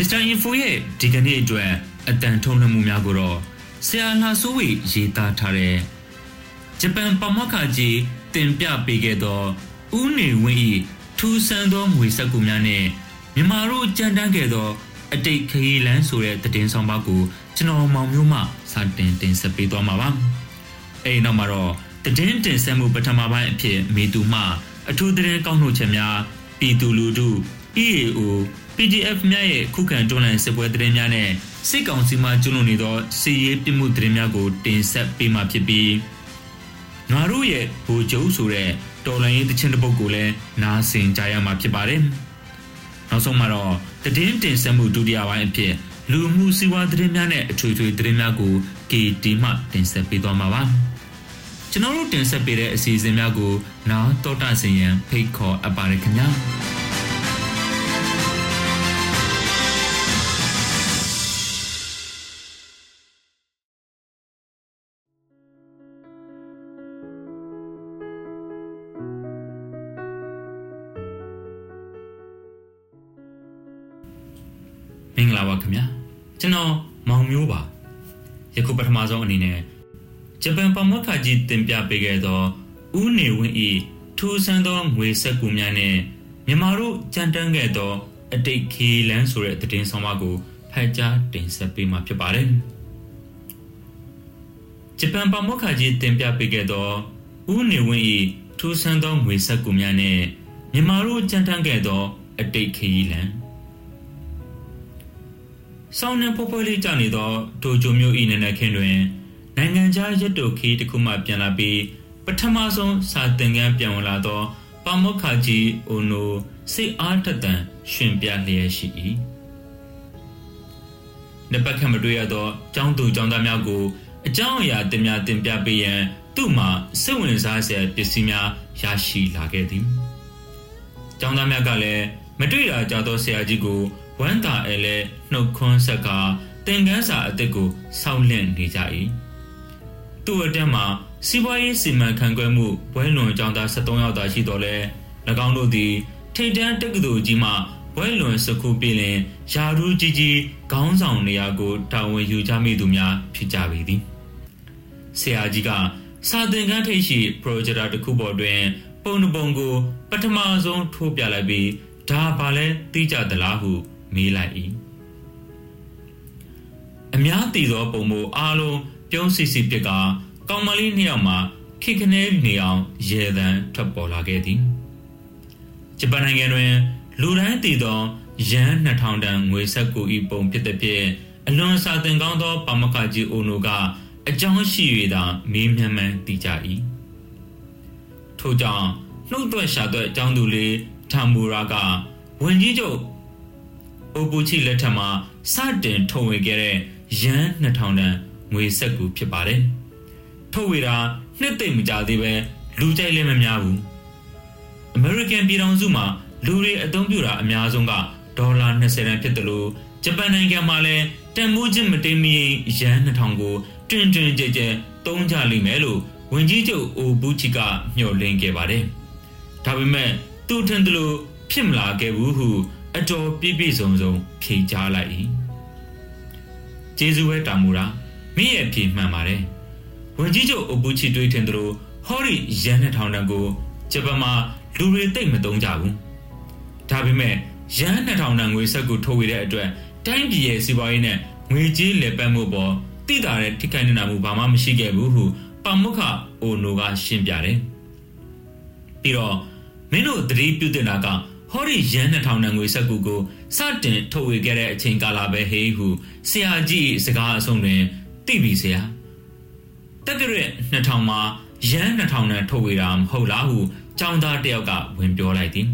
မစ္စတာအင်ဖိုရဲ့ဒီကနေ့အတွက်အတန်ထုံးနှမှုများကိုတော့ဆရာလှဆိုးဝေရေးသားထားတဲ့ဂျပန်ပမခကြီးတင်ပြပေးခဲ့သောဦးနေဝင်း၏ထူးဆန်းသောငွေစက်ကူများနဲ့မြန်မာတို့ကြံတန်းခဲ့သော အတိတ်ခရီးလန်းဆိုတဲ့သတင်းဆောင်ပါကိုကျွန်တော်မောင်မျိုးမှစတင်တင်ဆက်ပေးသွားမှာပါ။အဲဒီနောက်မှာတော့သတင်းတင်ဆက်မှုပထမပိုင်းအဖြစ်မေတူမှ အထူးသတင်းကောက်နှုတ်ချက်များပြည်သူလူထု EAO PDF များရဲ့ခုခံတွန်းလှန်စစ်ပွဲသတင်းများနဲ့စစ်ကောင်စီမှကျွလွန်နေသောစီရေးပြမှုသတင်းများကိုတင်ဆက်ပေးမှာဖြစ်ပြီးငါတို့ရဲ့ဘူကျုပ်ဆိုတဲ့တော်လိုင်းရေးတခြင်းတစ်ပုဒ်ကိုလည်းနားဆင်ကြရမှာဖြစ်ပါတယ်။နောက်ဆုံးမှာတော့သတင်းတင်ဆက်မှုဒုတိယပိုင်းအဖြစ်လူမှုစီးပွားသတင်းများနဲ့အထွေထွေသတင်းများကို KD မှတင်ဆက်ပေးသွားမှာပါ။ကျွန်တော်တို့တင်ဆက်ပေးတဲ့အစီအစဉ်များကိုနားတော်တာဆင်ရန်ဖိတ်ခေါ်အပ်ပါတယ်ခင်ဗျာ။ လာပါခင်ဗျာကျွန်တော်မောင်မျိုးပါယခုပထမဆုံးအနေနဲ့ဂျပန်ပမခကြီးတင်ပြပေးခဲ့သောဦးနေဝင်း၏ထူးဆန်းသောငွေစက်ကူများနဲ့မြန်မာတို့ကြံတန်းခဲ့သော အတိတ်ခီလန်းဆိုတဲ့သတင်းဆောင်မကိုဖတ်ကြားတင်ဆက်ပေးမှာဖြစ်ပါတယ်ဂျပန်ပမခကြီးတင်ပြပေးခဲ့သောဦးနေဝင်း၏ထူးဆန်းသောငွေစက်ကူများနဲ့မြန်မာတို့ကြံတန်းခဲ့သော အတိတ်ခီလန်း စောင်းနှံဖိုးဖိုးလေးကြနေသောဒိုဂျိုမျိုးဤနနခင်းတွင်နိုင်ငံခြားရက်တိုခီတစ်ခုမှပြန်လာပြီးပထမဆုံးစာသင်ခန်းပြန်ဝင်လာသောပါမောက္ခကြီးအိုနိုစိတ်အားထက်သန်ရှင်ပြလျက်ရှိ၏။နှစ်ပတ်ခန့်မတွေ့ရသောကျောင်းသူကျောင်းသားများကိုအကြောင်းအရာတင်များတင်ပြပေးရန်သူ့မှာစိတ်ဝင်စားစရာပစ္စည်းများရရှိလာခဲ့သည်။ကျောင်းသားများကလည်းမတွေ့ရကြသောဆရာကြီးကို ဝမ်းသာအဲလဲနှုတ်ခွန်းဆက်ကသင်ခန်းစာအသစ်ကိုစောင့်လင့်နေကြ၏သူ့အတက်မှာစီးပွားရေးစီမံခန့်ခွဲမှုဘွဲလွန်ကျောင်းသား73ယောက်သာရှိတော်လဲ၎င်းတို့သည်ထိတ်တန်းတက္ကသိုလ်ကြီးမှဘွဲလွန်စခုပြည်လင်ယာရူးကြီးကြီးခေါင်းဆောင်နေရာကိုတာဝန်ယူကြမိသူများဖြစ်ကြပေသည်ဆရာကြီးကစာသင်ခန်းထိပ်ရှိပရိုဂျက်တာတစ်ခုပေါ်တွင် ပုံနှပုံကို ပထမဆုံးထိုးပြလိုက်ပြီးဒါဘာလဲသိကြသလားဟု မေးလိုက်၏အများတည်သောပုံမို့အားလုံးပြုံးစီစီပြစ်ကကောင်မလေးနှစ်ယောက်မှခိခနဲနေအောင်ရေတံထွက်ပေါ်လာခဲ့သည်ဂျပန်နိုင်ငံတွင်လူတိုင်းတည်သောရန်2000တန်ငွေဆက်ကိုဤပုံဖြစ်တဲ့ဖြင့်အလွန်စာသင်ကောင်းသောပါမခကြီးအိုနိုကအကြောင်းရှိ၍သာမေးမြန်းမှန်းသိကြ၏ထို့ကြောင့်နှုတ်သွက်ရှာသွက်အကြောင်းသူလေးထမ်မူရာကဝင်ကြီးချုပ် အိုပူချီလက်ထက်မှာစတင်ထုတ်ဝေခဲ့တဲ့ရန်2000တန်ငွေဆက်ကူဖြစ်ပါတယ်။ထုတ်ဝေတာနှစ်သိမ့်မကြသေးပဲလူကြိုက်လည်းမများဘူး။ American ပြည်ထောင်စုမှာလူတွေအသုံးပြုတာအများဆုံးကဒေါ်လာ20တန်ဖြစ်တယ်လို့ဂျပန်နိုင်ငံမှာလည်းတန်မိုးချင်းမတိမ်မီရန်2000ကိုတွင်တွင်ကြဲကြဲတုံးကြလိမ့်မယ်လို့ဝင်ကြီးချုပ်အိုဘူချီကမျှော်လင့်ခဲ့ပါတယ်။ဒါပေမဲ့သူထင်တယ်လို့ဖြစ်မလာခဲ့ဘူးဟု အတော်ပြည့်ပြည့်စုံစုံဖြေကြားလိုက်၏ကျေးဇူးပဲတာမူတာမင်းရဲ့ဖြေမှန်ပါတယ်ဝင်ကြီးချုပ်အပူချီတွေးထင်သလိုဟောရီရန်နှစ်ထောင်တန်ကိုဂျပန်မှာလူတွေတိတ်မသုံးကြဘူးဒါပေမဲ့ရန်နှစ်ထောင်တန်ငွေဆက်ကိုထုတ်ဝေတဲ့အတွက်တိုင်းပြည်ရဲ့စီးပွားရေးနဲ့ငွေကြေးလက်ပတ်မှုပေါ်တိတာတဲ့ထိခိုက်နေတာမှုဘာမှမရှိခဲ့ဘူးဟုပမုခအိုနိုကရှင်းပြတယ်ပြီးတော့မင်းတို့သတိပြုတင်တာက ဟောဒီရန်2000တန်ငွေဆက်ကူကိုစတင်ထုတ်ဝေခဲ့တဲ့အချိန်ကာလပဲဟေးဟုဆရာကြီးစကားအဆုံးတွင်သိပြီဆရာတက်ကရက်2000မှာရန်2000တန်ထုတ်ဝေတာမဟုတ်လားဟုចောင်းသားတယောက်ကဝင်ပြောလိုက်သည်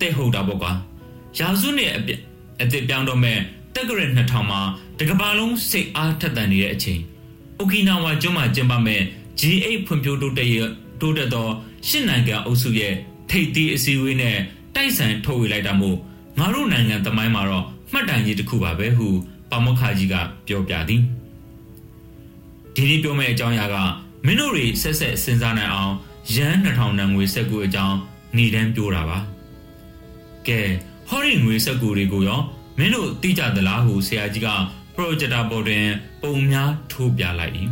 တဲ့ဟုတ်တာပေါ့ကွာရာစုနဲ့အပြအစ်စ်ပြောင်းတော့မဲ့တက္ကရာ2000မှာတကဘာလုံးစိတ်အားထက်သန်နေတဲ့အချိန်အိုကီနာဝါကျွန်းမှာကျင်းပမဲ့ G8 ဖွံ့ဖြိုးတိုးတက်ရတိုးတက်သောရှစ်နိုင်ငံအုပ်စုရဲ့ ထိပ်သီးအစည်းအဝေးနဲ့တိုက်ဆိုင်ထုတ်ဝေလိုက်တာမို့ငါတို့နိုင်ငံသမိုင်းမှာတော့မှတ်တိုင်ကြီးတစ်ခုပါပဲဟုပါမခါကြီးကပြောပြသည်ဒီနေ့ပြောမယ့်အကြောင်းအရာကမင်းတို့တွေဆက်ဆက်စဉ်းစားနိုင်အောင်ရန်2000နံငွေဆက်ကူအကြောင်းနေတန်းပြောတာပါကဲဟောဒီငွေဆက်ကူတွေကိုရောမင်းတို့သိကြသလားဟုဆရာကြီးကပရိုဂျက်တာပေါ်တွင် ပုံများထိုးပြလိုက်၏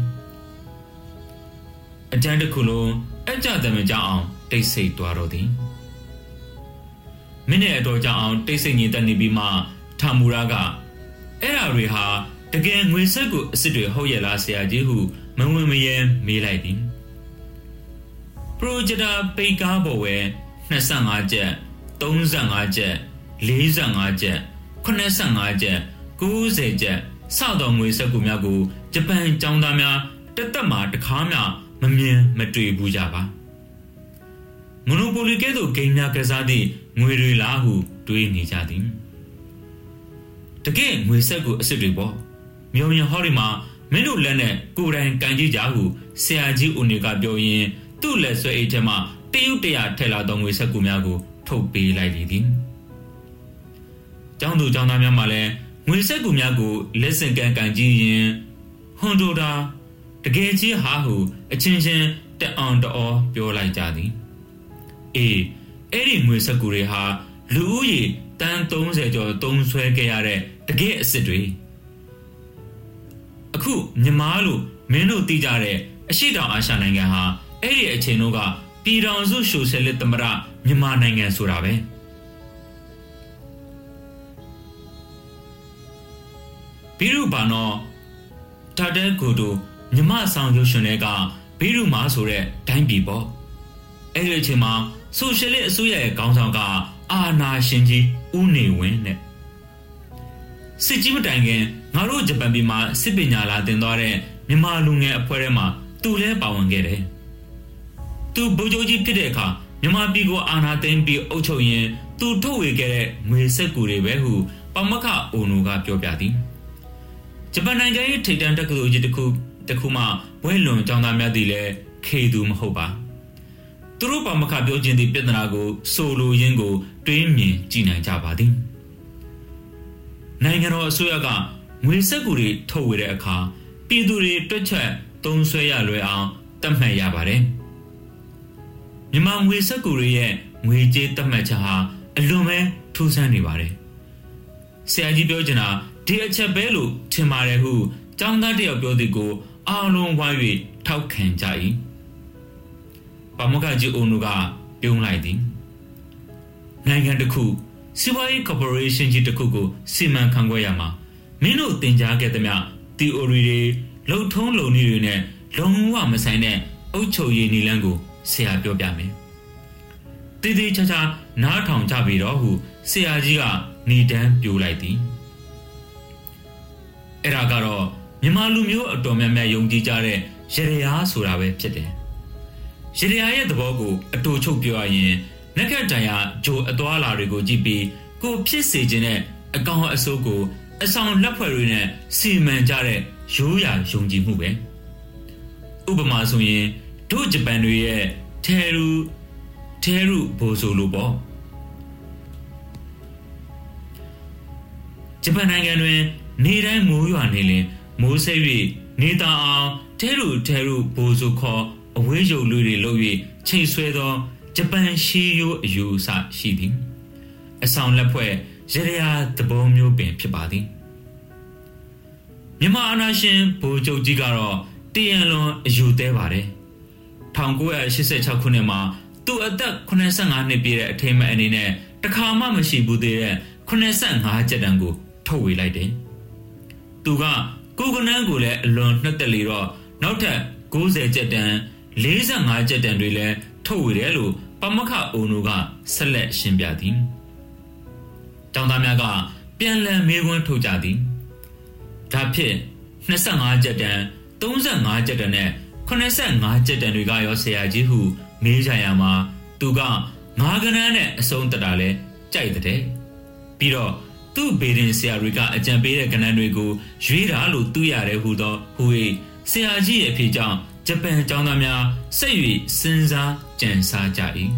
အတန်းတစ်ခုလုံးအကြတဲ့မကြအောင် တိတ်ဆိတ်သွားတော့သည်မင်းနဲ့အတော်ကြအောင်တိတ်ဆိတ်ညင်တက်နေပြီးမှထမူရာကအဲ့ဓာတွေဟာတကယ်ငွေဆက်ကိုအစ်စ်တွေဟုတ်ရဲ့လားဆရာကြီးဟုမဝင်မရဲမေးလိုက်သည်ပရိုဂျက်တာပိတ်ကားပေါ်ဝဲ25ကျပ်35ကျပ်45ကျပ်85ကျပ်90ကျပ်စသောငွေဆက်ကူများကိုဂျပန်ចောင်းသားများတသက်မှာတခါမှမမြင်မတွေ့ဘူးကြပါ မနိုပိုလီကဲ့သို့ဂိမ်းများကစားသည့်ငွေတွေလားဟုတွေးနေကြသည်တကယ်ငွေဆက်ကူအစ်စ်တွေပေါ့မြုံရင်ဟောဒီမှာမင်းတို့လက်နဲ့ကိုယ်တိုင်ကန်ကြည့်ကြဟုဆရာကြီးဦးနေကပြောရင်းသူ့လက်ဆွဲအိတ်ထဲမှတရုတ်တရာထည့်လာသောငွေဆက်ကူများကိုထုတ်ပေးလိုက်လေသည်။ကျောင်းသူကျောင်းသားများမှလည်းငွေဆက်ကူများကိုလက်ဆင့်ကမ်းကန်ကြည့်ရင်ဟွန်ဒိုတာတကယ်ကြီးဟာဟုအချင်းချင်းတက်အောင်တော်ပြောလိုက်ကြသည်။ အေးအဲ့ဒီငွေဆက်ကူတွေဟာလူဦးရေတန်း30ကျော်တုံးဆွဲခဲ့ရတဲ့တကယ်အစ်စ်တွေအခုမြမားလို့မင်းတို့သိကြတဲ့အရှိတောင်အာရှနိုင်ငံဟာအဲ့ဒီအချိန်တို့ကပြည်တော်စုဆိုရှယ်လစ်သမရမြန်မာနိုင်ငံဆိုတာပဲဘီရူဘာနောတာတဲကိုတို့မြမဆောင်ရုပ်ရှင်တွေကဘီရူမာဆိုတဲ့ဒိုင်းပြည်ပေါ့အဲ့ဒီအချိန်မှာ ဆိုရှယ်လစ်အစိုးရရဲ့ခေါင်းဆောင်ကအာနာရှင်ကြီးဦးနေဝင်းနဲ့စစ်ကြီးမတိုင်ခင်ငါတို့ဂျပန်ပြည်မှာစစ်ပညာလာတင်သွားတဲ့မြန်မာလူငယ်အဖွဲ့ထဲမှာသူလည်းပါဝင်ခဲ့တယ်။သူဗိုလ်ချုပ်ကြီးဖြစ်တဲ့အခါမြန်မာပြည်ကိုအာဏာသိမ်းပြီးအုပ်ချုပ်ရင်သူထုတ်ဝေခဲ့တဲ့ငွေစက်ကူတွေပဲဟုပမခအိုနိုကပြောပြသည်။ဂျပန်နိုင်ငံရဲ့ထိပ်တန်းတက္ကသိုလ်ကြီးတစ်ခုတစ်ခုမှဘွဲလွန်ကျောင်းသားများသည်လည်းခေသူမဟုတ်ပါ။ သူတို့ပမခပြောခြင်းသည့်ပြဿနာကိုဆိုလိုရင်းကို တွေးမြင်ကြည့်နိုင်ကြပါသည်။နိုင်ငံတော်အစိုးရကငွေစက်ကူတွေထုတ်ဝေတဲ့အခါပြည်သူတွေတွက်ချက်သုံးဆွဲရလွယ်အောင်တတ်မှတ်ရပါတယ်။မြန်မာငွေစက်ကူတွေရဲ့ငွေကြေးတတ်မှတ်ချက်ဟာအလွန်ပဲထူးဆန်းနေပါတယ်။ဆရာကြီးပြောချင်တာဒီအချက်ပဲလို့ထင်ပါတယ်ဟုကျောင်းသားတယောက်ပြောသည်ကိုအားလုံးဝိုင်း၍ထောက်ခံကြ၏။ ပမကကြီးအုံနုကပြုံးလိုက်သည်။နိုင်ငံတစ်ခုစီးပွားရေးကော်ပိုရေးရှင်းကြီးတစ်ခုကိုစီမံခန့်ခွဲရမှာမင်းတို့တင် जा ခဲ့သမျှ theory တွေလုံထုံးလုံနည်းတွေနဲ့လုံးဝမဆိုင်တဲ့အုတ်ချုပ်ရည်နီလန်းကိုဆရာပြောပြမယ်။တည်တည်ချာချာနားထောင်ကြပြီတော့ဟုဆရာကြီးကနေတန်းပြိုလိုက်သည်။အဲ့ဒါကတော့မြန်မာလူမျိုးအတော်များများယုံကြည်ကြတဲ့ရရရားဆိုတာပဲဖြစ်တယ်။ ရရရားရဲ့သဘောကိုအတူချုပ်ပြောရရင်နက်ခတ်တန်ရဂျိုအသွာလာတွေကိုကြည့်ပြီးကိုဖြစ်စေခြင်းနဲ့အကောင်အဆိုးကိုအဆောင်လက်ဖွဲ့တွေနဲ့စီမံကြတဲ့ရိုးရာယုံကြည်မှုပဲဥပမာဆိုရင်တို့ဂျပန်တွေရဲ့ထဲရူထဲရူဘိုဆိုလိုပေါ့ဂျပန်နိုင်ငံတွင်နေတိုင်းမိုးရွာနေလင်မိုးဆဲ၍နေတာအောင်ထဲရူထဲရူဘိုဆိုခေါ် အဝေးရုပ်လူတွေလုပ်၍ချိန်ဆွဲသောဂျပန်ရှီယိုအယူအဆရှိသည်အဆောင်လက်ဖွဲ့ရရသဘောမျိုးပင်ဖြစ်ပါသည်မြန်မာအာဏာရှင်ဗိုလ်ချုပ်ကြီးကတော့တရန်လွန်အယူသေးပါတယ်1986ခုနှစ်မှာသူ့အသက်85နှစ်ပြည့်တဲ့အထိမ်းအမှတ်အနေနဲ့တခါမှမရှိဘူးသေးတဲ့85ကျက်တန်ကိုထုတ်ဝေလိုက်တယ်သူကကိုကနန်းကိုလည်းအလွန်နှစ်သက်လေတော့နောက်ထပ်90ကျက်တန် 45ကျက်တန်တွေလည်းထုတ်ဝေတယ်လို့ပမခအိုနိုကဆက်လက်ရှင်းပြသည်။တောင်သားများကပြန်လည်မေးခွန်းထုတ်ကြသည်။ဒါဖြင့်25ကျက်တန်35ကျက်တန်နဲ့85ကျက်တန်တွေကရောဆရာကြီးဟုမေးကြရမှာသူကငါးကနန်းနဲ့အဆုံးတတာလဲကြိုက်တဲ့ပြီးတော့သူ့ဘေဒင်ဆရာတွေကအကြံပေးတဲ့ကဏ္ဍတွေကိုရွေးတာလို့သိရတယ်ဟူသောဟူ၏ဆရာကြီးရဲ့အဖြစ်ကြောင့် ဂျပန်ကျောင်းသားများစိတ်၍စဉ်းစားကြံစားကြ၏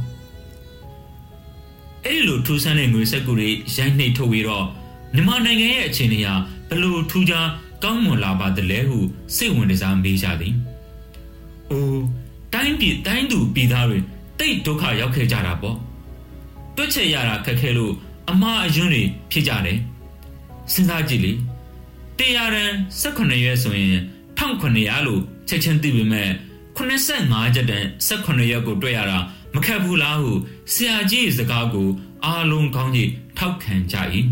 အဲ့ဒီလိုထူးဆန်းတဲ့ငွေစက်ကူတွေရိုက်နှိပ်ထုတ်ပြီးတော့မြန်မာနိုင်ငံရဲ့အခြေအနေဟာဘလို့ထူးခြားကောင်းမွန်လာပါသလဲဟုစိတ်ဝင်စားမေးကြသည်။အိုးတိုင်းပြည်တိုင်းသူပြည်သားတွေတိတ်ဒုက္ခရောက်ခဲ့ကြတာပေါ့။တွက်ချက်ရတာခက်ခဲလို့အမှားအယွန်းတွေဖြစ်ကြတယ်စဉ်းစားကြည့်လေတရားရန်18ရက်ဆိုရင်1900လို့ ချက်ချင်းသိပေမဲ့85ချက်တန်18ရက်ကိုတွေ့ရတာမခက်ဘူးလားဟုဆရာကြီးစကားကိုအားလုံးကောင်းကြီးထောက်ခံကြ၏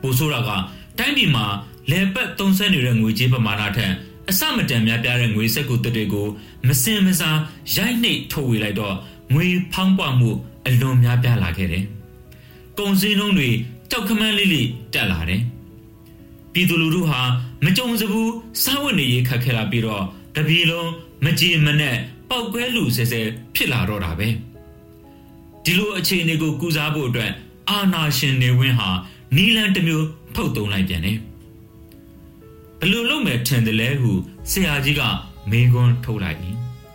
ပိုဆိုးတာကတိုင်းပြည်မှာလေပတ်သုံးဆနေတဲ့ငွေကြေးပမာဏထက်အစမတန်များပြားတဲ့ငွေစက်ကူတက်တွေကိုမစင်မစားရိုက်နှိပ်ထုတ်ဝေလိုက်တော့ငွေဖောင်းပွားမှုအလွန်များပြားလာခဲ့တယ်။ကုန်စည်နှုန်းတွေကြောက်ခမန်းလေးလေးတက်လာတယ်။ ပြည်သူလူထုဟာမကြုံစဘူးစားဝတ်နေရေးခက်ခဲလာပြီးတော့တပြည်လုံးမကြည်မနဲ့ပောက်ကွဲလူဆဲဆဲဖြစ်လာတော့တာပဲ။ဒီလိုအခြေအနေကိုကုစားဖို့အတွက်အာနာရှင်နေဝင်းဟာနီလန်တစ်မျိုးထုတ်သုံးလိုက်ပြန်တယ်။ဘလို့လုံးမဲ့ထင်တယ်လဲဟုဆရာကြီးကမေးခွန်းထုတ်လိုက်၏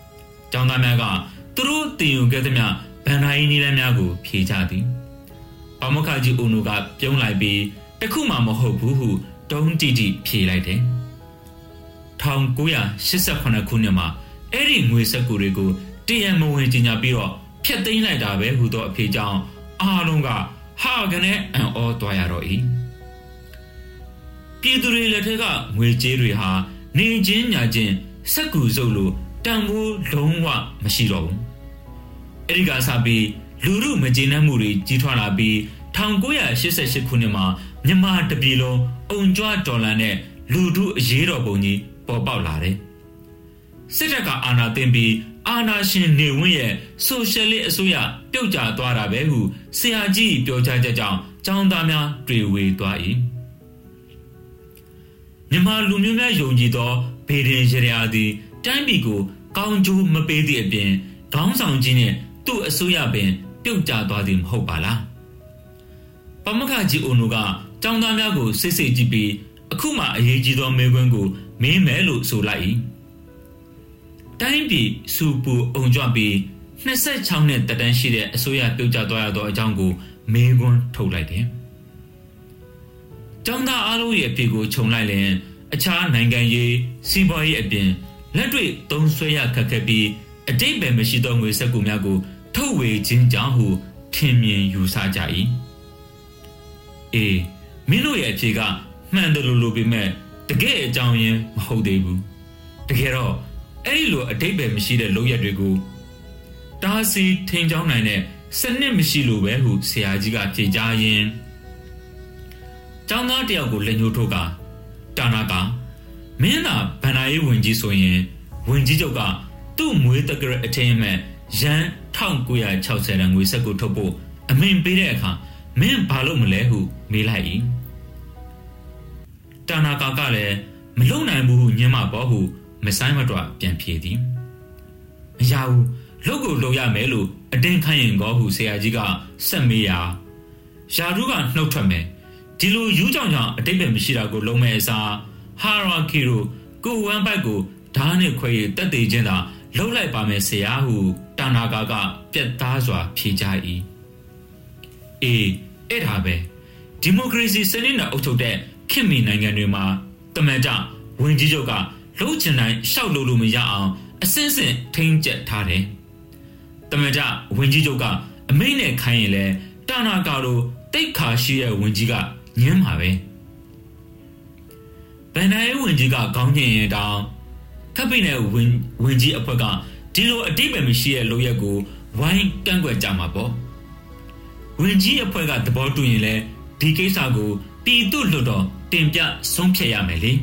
။ကျောင်းသားများကသူတို့တင်ယူခဲ့သမျှဗန်နာယီနီလန်းများကို ဖြေကြသည်။ပမခကြီးဦးနုကပြုံးလိုက်ပြီးတခုမှမဟုတ်ဘူးဟု တုံးတိတိဖြေလိုက်တယ်။1988ခုနှစ်မှာအဲ့ဒီငွေစက်ကူတွေကိုတရံမဝင်ကြီးညာပြီးတော့ဖျက်သိမ်းလိုက်တာပဲဟူသောအဖေကြောင့်အားလုံးကဟာကနေအံ့ဩသွားရတော့၏ပြည်သူတွေလက်ထက်ကငွေကြေးတွေဟာနေချင်းညာချင်းစက်ကူစုပ်လို့တန်ဖိုးလုံးဝမရှိတော့ဘူးအဲ့ဒီကစပြီးလူမှုမကျေနပ်မှုတွေကြီးထွားလာပြီး1988ခုနှစ်မှာ မြန်မာတပြည်လုံးအုံကြွဒေါ်လာနဲ့လူထုအရေးတော်ပုံကြီးပေါ်ပေါက်လာတယ်စစ်တပ်ကအာဏာသိမ်းပြီးအာဏာရှင်နေဝင်းရဲ့ဆိုရှယ်လစ်အစိုးရပြုတ်ကျသွားတာပဲဟုဆရာကြီးပြောကြားချက်ကြောင့်ចောင်းသားများတွေ့ဝေသွား၏မြန်မာလူမျိုးများယုံကြည်သောဗေဒင်ရရာသည်တိုင်းပြည်ကို ကောင်းကျိုးမပေးသည့်အပြင်ခေါင်းဆောင်ကြီးနှင့်သူ့အစိုးရပင် ပြုတ်ကျသွားသည်မဟုတ်ပါလားပမခကြီးအိုနိုက ចောင်းသားများကိုစစ်စစ်ကြည့်ပြီးအခုမှအရေးကြီးသောမေးခွန်းကိုမင်းမယ်လို့ဆိုလိုက်၏တိုင်းပြည်စူပူအုံကြွပြီး26နှစ်တက်တန်းရှိတဲ့အစိုးရပြုတ်ကျသွားရသောအကြောင်းကိုမေးခွန်းထုတ်လိုက်တယ်။ကျောင်းသားအားလုံးရဲ့အဖြစ်ကိုခြုံလိုက်ရင်အခြားနိုင်ငံရေးစီးပွားရေးအပြင်လက်တွေ့သုံးဆွဲရခက်ခဲပြီးအတိတ်ပဲမရှိသောငွေစက်ကူများကိုထုတ်ဝေခြင်းကြောင့်ဟုထင်မြင်ယူဆကြ၏။အေး မင်းတို့ရဲ့အဖြစ်ကမှန်တယ်လို့လို့ပြမဲ့တကယ်အကြောင်းရင်းမဟုတ်သေးဘူး။တကယ်တော့အဲ့ဒီလိုအတိတ်ပဲမရှိတဲ့လုပ်ရက်တွေကိုတားဆီးထိန်ချောင်းနိုင်တဲ့စနစ်မရှိလို့ပဲဟုဆရာကြီးကဖြေကြားရင်းကျောင်းသားတယောက်ကိုလက်ညှိုးထိုးကတာနာကမင်းသာဗန္ဒာရေးဝင်ကြီးဆိုရင်ဝင်ကြီးချုပ်ကသူ့မွေးတကရအထင်းမဲ့ရန်1960ရန်ငွေဆက်ကိုထုတ်ဖို့အမိန်ပေးတဲ့အခါမင်းဘာလို့မလဲဟုမေးလိုက်၏ တာနာကာကလည်းမလုံနိုင်ဘူးဟုညင်မပေါ်ဟုမဆိုင်မတော့ပြန်ဖြေသည်မရဘူးလုတ်ကိုလုံရမယ်လို့အတင်းခိုင်းရင်ကောဟုဆရာကြီးကဆက်မေးရာယာရုကနှုတ်ထွက်မယ်ဒီလိုယူးကြောင်ကြောင်အတိတ်ပဲမရှိတာကိုလုံးမဲ့အစားဟာရာကီရိုကိုဝမ်ဘတ်ကိုဓာတ်နဲ့ခွဲရတက်သေးခြင်းသာလှုပ်လိုက်ပါမယ်ဆရာဟုတာနာကာကပြက်သားစွာဖြေကြ၏အေးအဲ့ဒါပဲဒီမိုကရေစီစနစ်နဲ့အုပ်ချုပ်တဲ့ ခင်မီနိုင်ငံတွေမှာတမန်ကြဝင်ကြီးချုပ်ကလှုပ်ချင်တိုင်းရှောက်လို့လို့မရအောင်အစင်းစင်ထိန်းကျက်ထားတယ်တမန်ကြဝင်ကြီးချုပ်ကအမိန့်နဲ့ခိုင်းရင်လဲတာနာကာလိုတိတ်ခါရှိရဲ့ဝင်ကြီးကညင်းမှာပဲဗန်နိုင်ဝင်ကြီးကခေါင်းညင်ရင်တောင်ခပ်ပိနဲ့ဝင်ဝင်ကြီးအဖွဲ့ကဒီလိုအတိတ်ပဲမရှိရဲ့လို့ရက်ကိုဝိုင်းကန့်ကွက်ကြမှာပေါ့ဝင်ကြီးအဖွဲ့ကသဘောတူရင်လဲဒီကိစ္စကိုပြည်သူ့လွှတ်တော် တင်ပြဆုံးဖြတ်ရမယ်လေ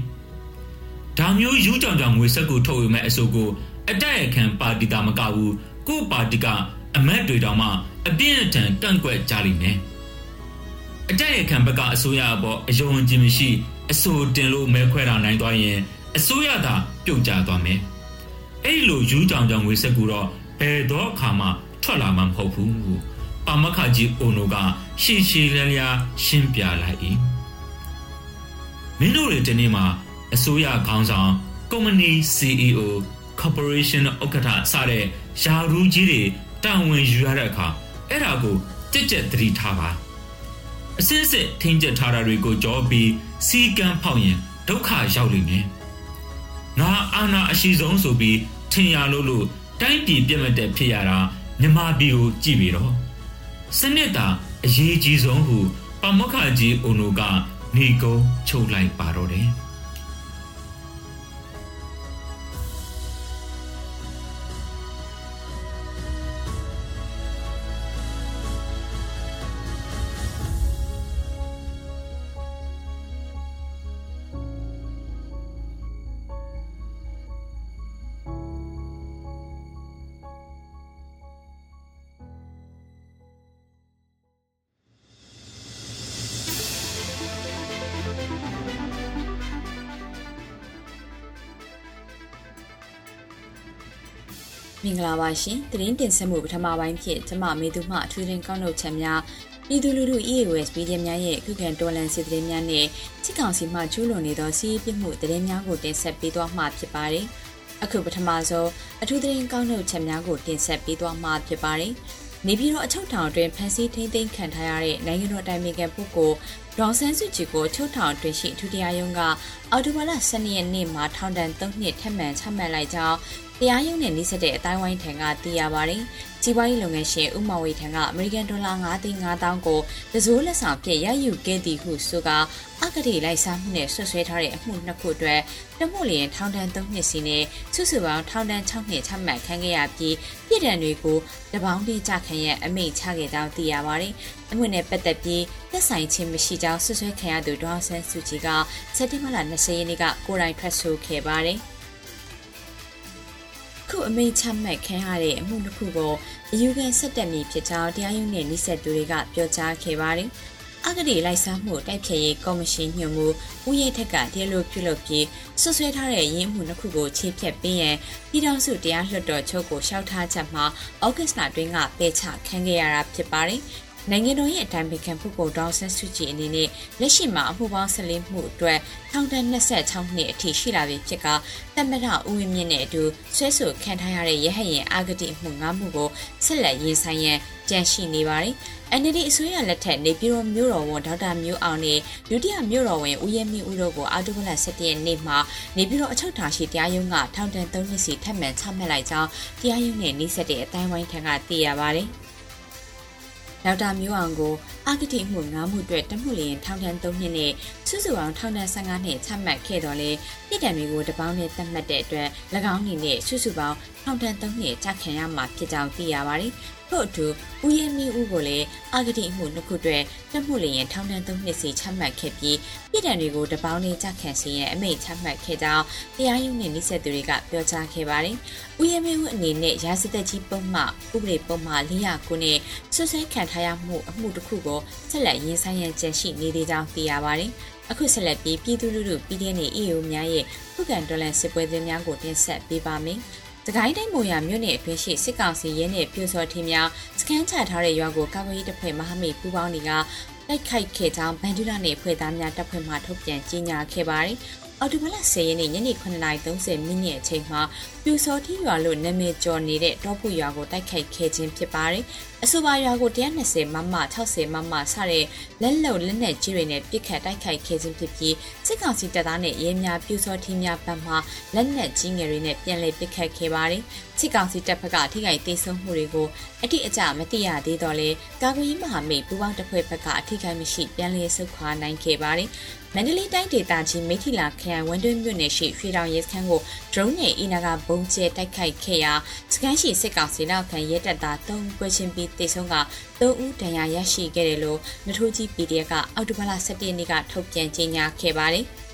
ဒါမျိုးယူကြောင်ကြောင်ငွေဆက်ကိုထုတ်ယူမဲ့အစိုးကိုအတိုက်အခံပါတီကမကဘူးကိုပါတီကအမတ်တွေတောင်မှအပြင်းအထန်ကန့်ကွက်ကြလိမ့်မယ်အတိုက်အခံဘက်ကအစိုးရအပေါ်အယုံကြည်မရှိအဆိုတင်လို့မဲခွဲတာနိုင်သွားရင်အစိုးရသာပြုတ်ကျသွားမယ်အဲ့လိုယူကြောင်ကြောင်ငွေစက်ကူတော့ဘယ်တော့အခါမှထွက်လာမှာမဟုတ်ဘူးပါမခကြီးအိုနိုကရှီရှီလျားလျားရှင်းပြလိုက်၏မ င်းတို့တွေဒီနေ့မှာအစိုးရခေါင်းဆောင်ကုမ္ပဏီ CEO corporation ဥက္ကဋ္ဌစတဲ့ယာရူးကြီးတွေတာဝန်ယူရတဲ့အခါအဲ့ဒါကိုကြက်ကြက်သတိထားပါအစစ်အစစ်ထိန်းကျက်ထားတာတွေကိုကြောပြီးစီကံဖောက်ရင်ဒုက္ခရောက်လိမ့်မယ်ငါအာနာအရှိဆုံးဆိုပြီးထင်ရလို့လို့တိုင်းပြည်ပြတ်မတဲ့ဖြစ်ရတာမြမပြည်ကိုကြည့်ပြီးတော့စနစ်တာအရေးကြီးဆုံးဟုပမခကြီးအိုနိုက နေကုန်းချုပ်လိုက်ပါတော့တယ် မင်္ဂလာပါရှင်။သတင်းတင်ဆက်မှုပထမပိုင်းဖြစ်ကျမမေသူမှအထူးရင်ကောက်နှုတ်ချက်များပြည်သူလူထု EAS ပြည်သူများရဲ့ခုခံတော်လှန်စစ်သတင်းများနဲ့စစ်ကောင်စီမှကျူးလွန်နေသောစီးပြစ်မှုသတင်းများကိုတင်ဆက်ပေးသွားမှာဖြစ်ပါတယ်။အခုပထမဆုံးအထူးသတင်းကောက်နှုတ်ချက်များကိုတင်ဆက်ပေးသွားမှာဖြစ်ပါတယ်။နေပြည်တော်အချုပ်ထောင်တွင်ဖမ်းဆီးထိန်းသိမ်းခံထားရတဲ့နိုင်ငံတော်တိုင်ပင်ခံပုဂ္ဂိုလ်ဒေါ်ဆန်းစုကြည်ကိုချုပ်ထောင်တွင်ရှိအထူးတရားရုံးကအော်တိုဘာလ12ရက်နေ့မှာထောင်ဒဏ်3နှစ်ထပ်မံချမှတ်လိုက်ကြောင်း တရားရုံးနဲ့နှိစက်တဲ့အတိုင်းဝိုင်းထံကသိရပါတယ်။ကြီးပွားရေးလုပ်ငန်းရှင်ဦးမောင်ဝေထံကအမေရိကန်ဒေါ်လာ9သိန်း5000ကိုတစိုးလက်ဆောင်ဖြင့်ရယူခဲ့သည်ဟုဆိုကအကတိလိုက်စားမှုနဲ့ဆွဆွဲထားတဲ့အမှုနှစ်ခုအတွက်တမှုလျင်ထောင်ဒဏ်3နှစ်စီနဲ့စုစုပေါင်းထောင်ဒဏ်6နှစ်ချမှတ်ခံခဲ့ရပြီးပြည်ဒဏ်တွေကိုတပေါင်းတည်းကြခံရအမိန့်ချခဲ့ကြောင်းသိရပါတယ်။အမှုနဲ့ပတ်သက်ပြီးသက်ဆိုင်ခြင်းမရှိကြောင်းဆွဆွဲခံရသူဒေါအောင်ဆန်းစုကြည်ကစက်တင်ဘာလ20ရက်နေ့ကကိုယ်တိုင်ထွက်ဆိုခဲ့ပါတယ်။ ခုအမိန့်ချမှတ်ခံရတဲ့အမှုတစ်ခုကိုအယူခံဆက်တက်မည်ဖြစ်ကြောင်းတရားရုံးနဲ့နှိစက်သူတွေကပြောကြားခဲ့ပါတယ်။အဂတိလိုက်စားမှုတိုက်ဖျက်ရေးကော်မရှင်ညွှန်မှုဦးရဲထက်ကတရားလိုပြုလုပ်ပြီးဆွဆွဲထားတဲ့ရင်းမှုတစ်ခုကိုချေဖြတ်ပေးရန်ပြည်ထောင်စုတရားလွှတ်တော်ချုပ်ကိုရှောက်ထားချက်မှာဩဂတ်စ်လတွင်ကပယ်ချခံခဲ့ရတာဖြစ်ပါတယ်။ နိုင်ငံတော်ရဲ့အတိုင်းပင်ခံပုဂ္ဂိုလ်ဒေါက်ဆန်စုကြည်အနေနဲ့လက်ရှိမှာအမှုပေါင်း14မှုအတွက်ထောင်ဒဏ်26နှစ်အထိရှိလာပြီဖြစ်ကတမရဦးဝင်းမြင့်နဲ့အတူဆွဲဆိုခံထားရတဲ့ရဟရင်အာဂတိမှု၅မှုကိုဆက်လက်ရင်ဆိုင်ရန်ကြံရှိနေပါတယ်။ NLD အစိုးရလက်ထက်နေပြည်တော်မြို့တော်ဝန်ဒေါက်တာမျိုးအောင်နဲ့ဒုတိယမြို့တော်ဝန်ဦးရဲမြင့်ဦးတို့ကိုအာတုဘလ17ရက်နေ့မှာနေပြည်တော်အချုပ်ထောင်ရှိတရားရုံးကထောင်ဒဏ်3နှစ်စီထပ်မံချမှတ်လိုက်ကြောင်းတရားရုံးနဲ့နှိစက်တဲ့အတိုင်းဝိုင်းထံကသိရပါတယ်။ ဒေါက်တာမျိုးအောင်ကိုအာဂတိမှု၅မှုအတွက်တမှုလျင်ထောင်ဒဏ်၃နှစ်နဲ့စုစုပေါင်းထောင်ဒဏ်15နှစ်ချမှတ်ခဲ့တော်လဲပြည်တံတွေကိုတပေါင်းနဲ့သတ်မှတ်တဲ့အတွက်၎င်းအနေနဲ့စုစုပေါင်းထောင်ဒဏ်၃နှစ်ကြာခံရမှာဖြစ်ကြောင်းသိရပါတယ်။ထို့အတူဦးရဲမင်းဦးကိုလည်းအာဂတိမှုနှစ်ခုအတွက်တမှုလျင်ထောင်ဒဏ်၃နှစ်စီချမှတ်ခဲ့ပြီးပြည်တံတွေကိုတပေါင်းနဲ့ကြာခံစီရင်အမိန့်ချမှတ်ခဲ့ကြောင်းတရားရုံးနဲ့နှိစက်သူတွေကပြောကြားခဲ့ပါတယ်။ဦးရဲမင်းဦးအနေနဲ့ရာဇသက်ကြီးပုံမှဥပဒေပုံမှ409နဲ့ ဆွဆွဲခံထားရမှုအမှုတစ်ခုကိုဆက်လက်ရင်ဆိုင်ရန်ကြံရှိနေသေးကြောင်းသိရပါတယ်။အခုဆက်လက်ပြီးပြည်သူလူထု PDF နဲ့ EAO များရဲ့ခုခံတော်လှန်စစ်ပွဲသွင်းများကိုတင်ဆက်ပေးပါမယ်။စကိုင်းတိုင်းမိုရမြို့နယ်အတွင်းရှိစစ်ကောင်စီရဲနဲ့ပြူစော်ထင်းများစခန်းချထားတဲ့ရွာကိုကာကွယ်ရေးတပ်ဖွဲ့မဟာမိတ်ပူးပေါင်းတွေကတိုက်ခိုက်ခဲ့ကြောင်းဗန်ဒူလာနယ်ဖွဲ့သားများတပ်ဖွဲ့မှထုတ်ပြန်ကြေညာခဲ့ပါတယ်။အော်တိုဘလ10ရက်နေ့ညနေ9:30မိနစ်အချိန်မှာပြူစောတိရွာလို့နာမည်ကျော်နေတဲ့တောပုရွာကိုတိုက်ခိုက်ခဲ့ခြင်းဖြစ်ပါတယ်။ အဆိုပါရွာကို120မမ60မမစတဲ့လက်လုံလက်နက်ကြီးတွေနဲ့ပစ်ခတ်တိုက်ခိုက်ခဲ့ခြင်းဖြစ်ပြီးစစ်ကောင်စီတပ်သားနဲ့ရဲများပြူစောတိများဘက်မှလက်နက်ကြီးငယ်တွေနဲ့ပြန်လည်ပစ်ခတ်ခဲ့ပါတယ်။စစ်ကောင်စီတပ်ဖက်ကထိခိုက်ဒေဆုံးမှုတွေကိုအတိအကျမသိရသေးတော့လဲကာကွယ်ရေးမဟာမိတ်ပူးပေါင်းတပ်ဖွဲ့ဘက်ကအထိခိုက်မရှိပြန်လည်ဆုတ်ခွာနိုင်ခဲ့ပါတယ်။မန္တလေးတိုင်းဒေသကြီးမိထီလာခရိုင်ဝန်တွင်းမြို့နယ်ရှိရွှေတောင်ရဲစခန်းကို drone နဲ့အီနာကဘုံကျဲတိုက်ခိုက်ခဲ့ရာစခန်းရှိစစ်ကောင်စီနောက်ခံရဲတပ်သား၃ပွဲချင်းပြီးတေဆုံးက၃ဦးဒဏ်ရာရရှိခဲ့တယ်လို့နထိုးကြီး PDF ကအောက်တိုဘာလ17ရက်နေ့ကထုတ်ပြန်ကြေညာခဲ့ပါတယ်။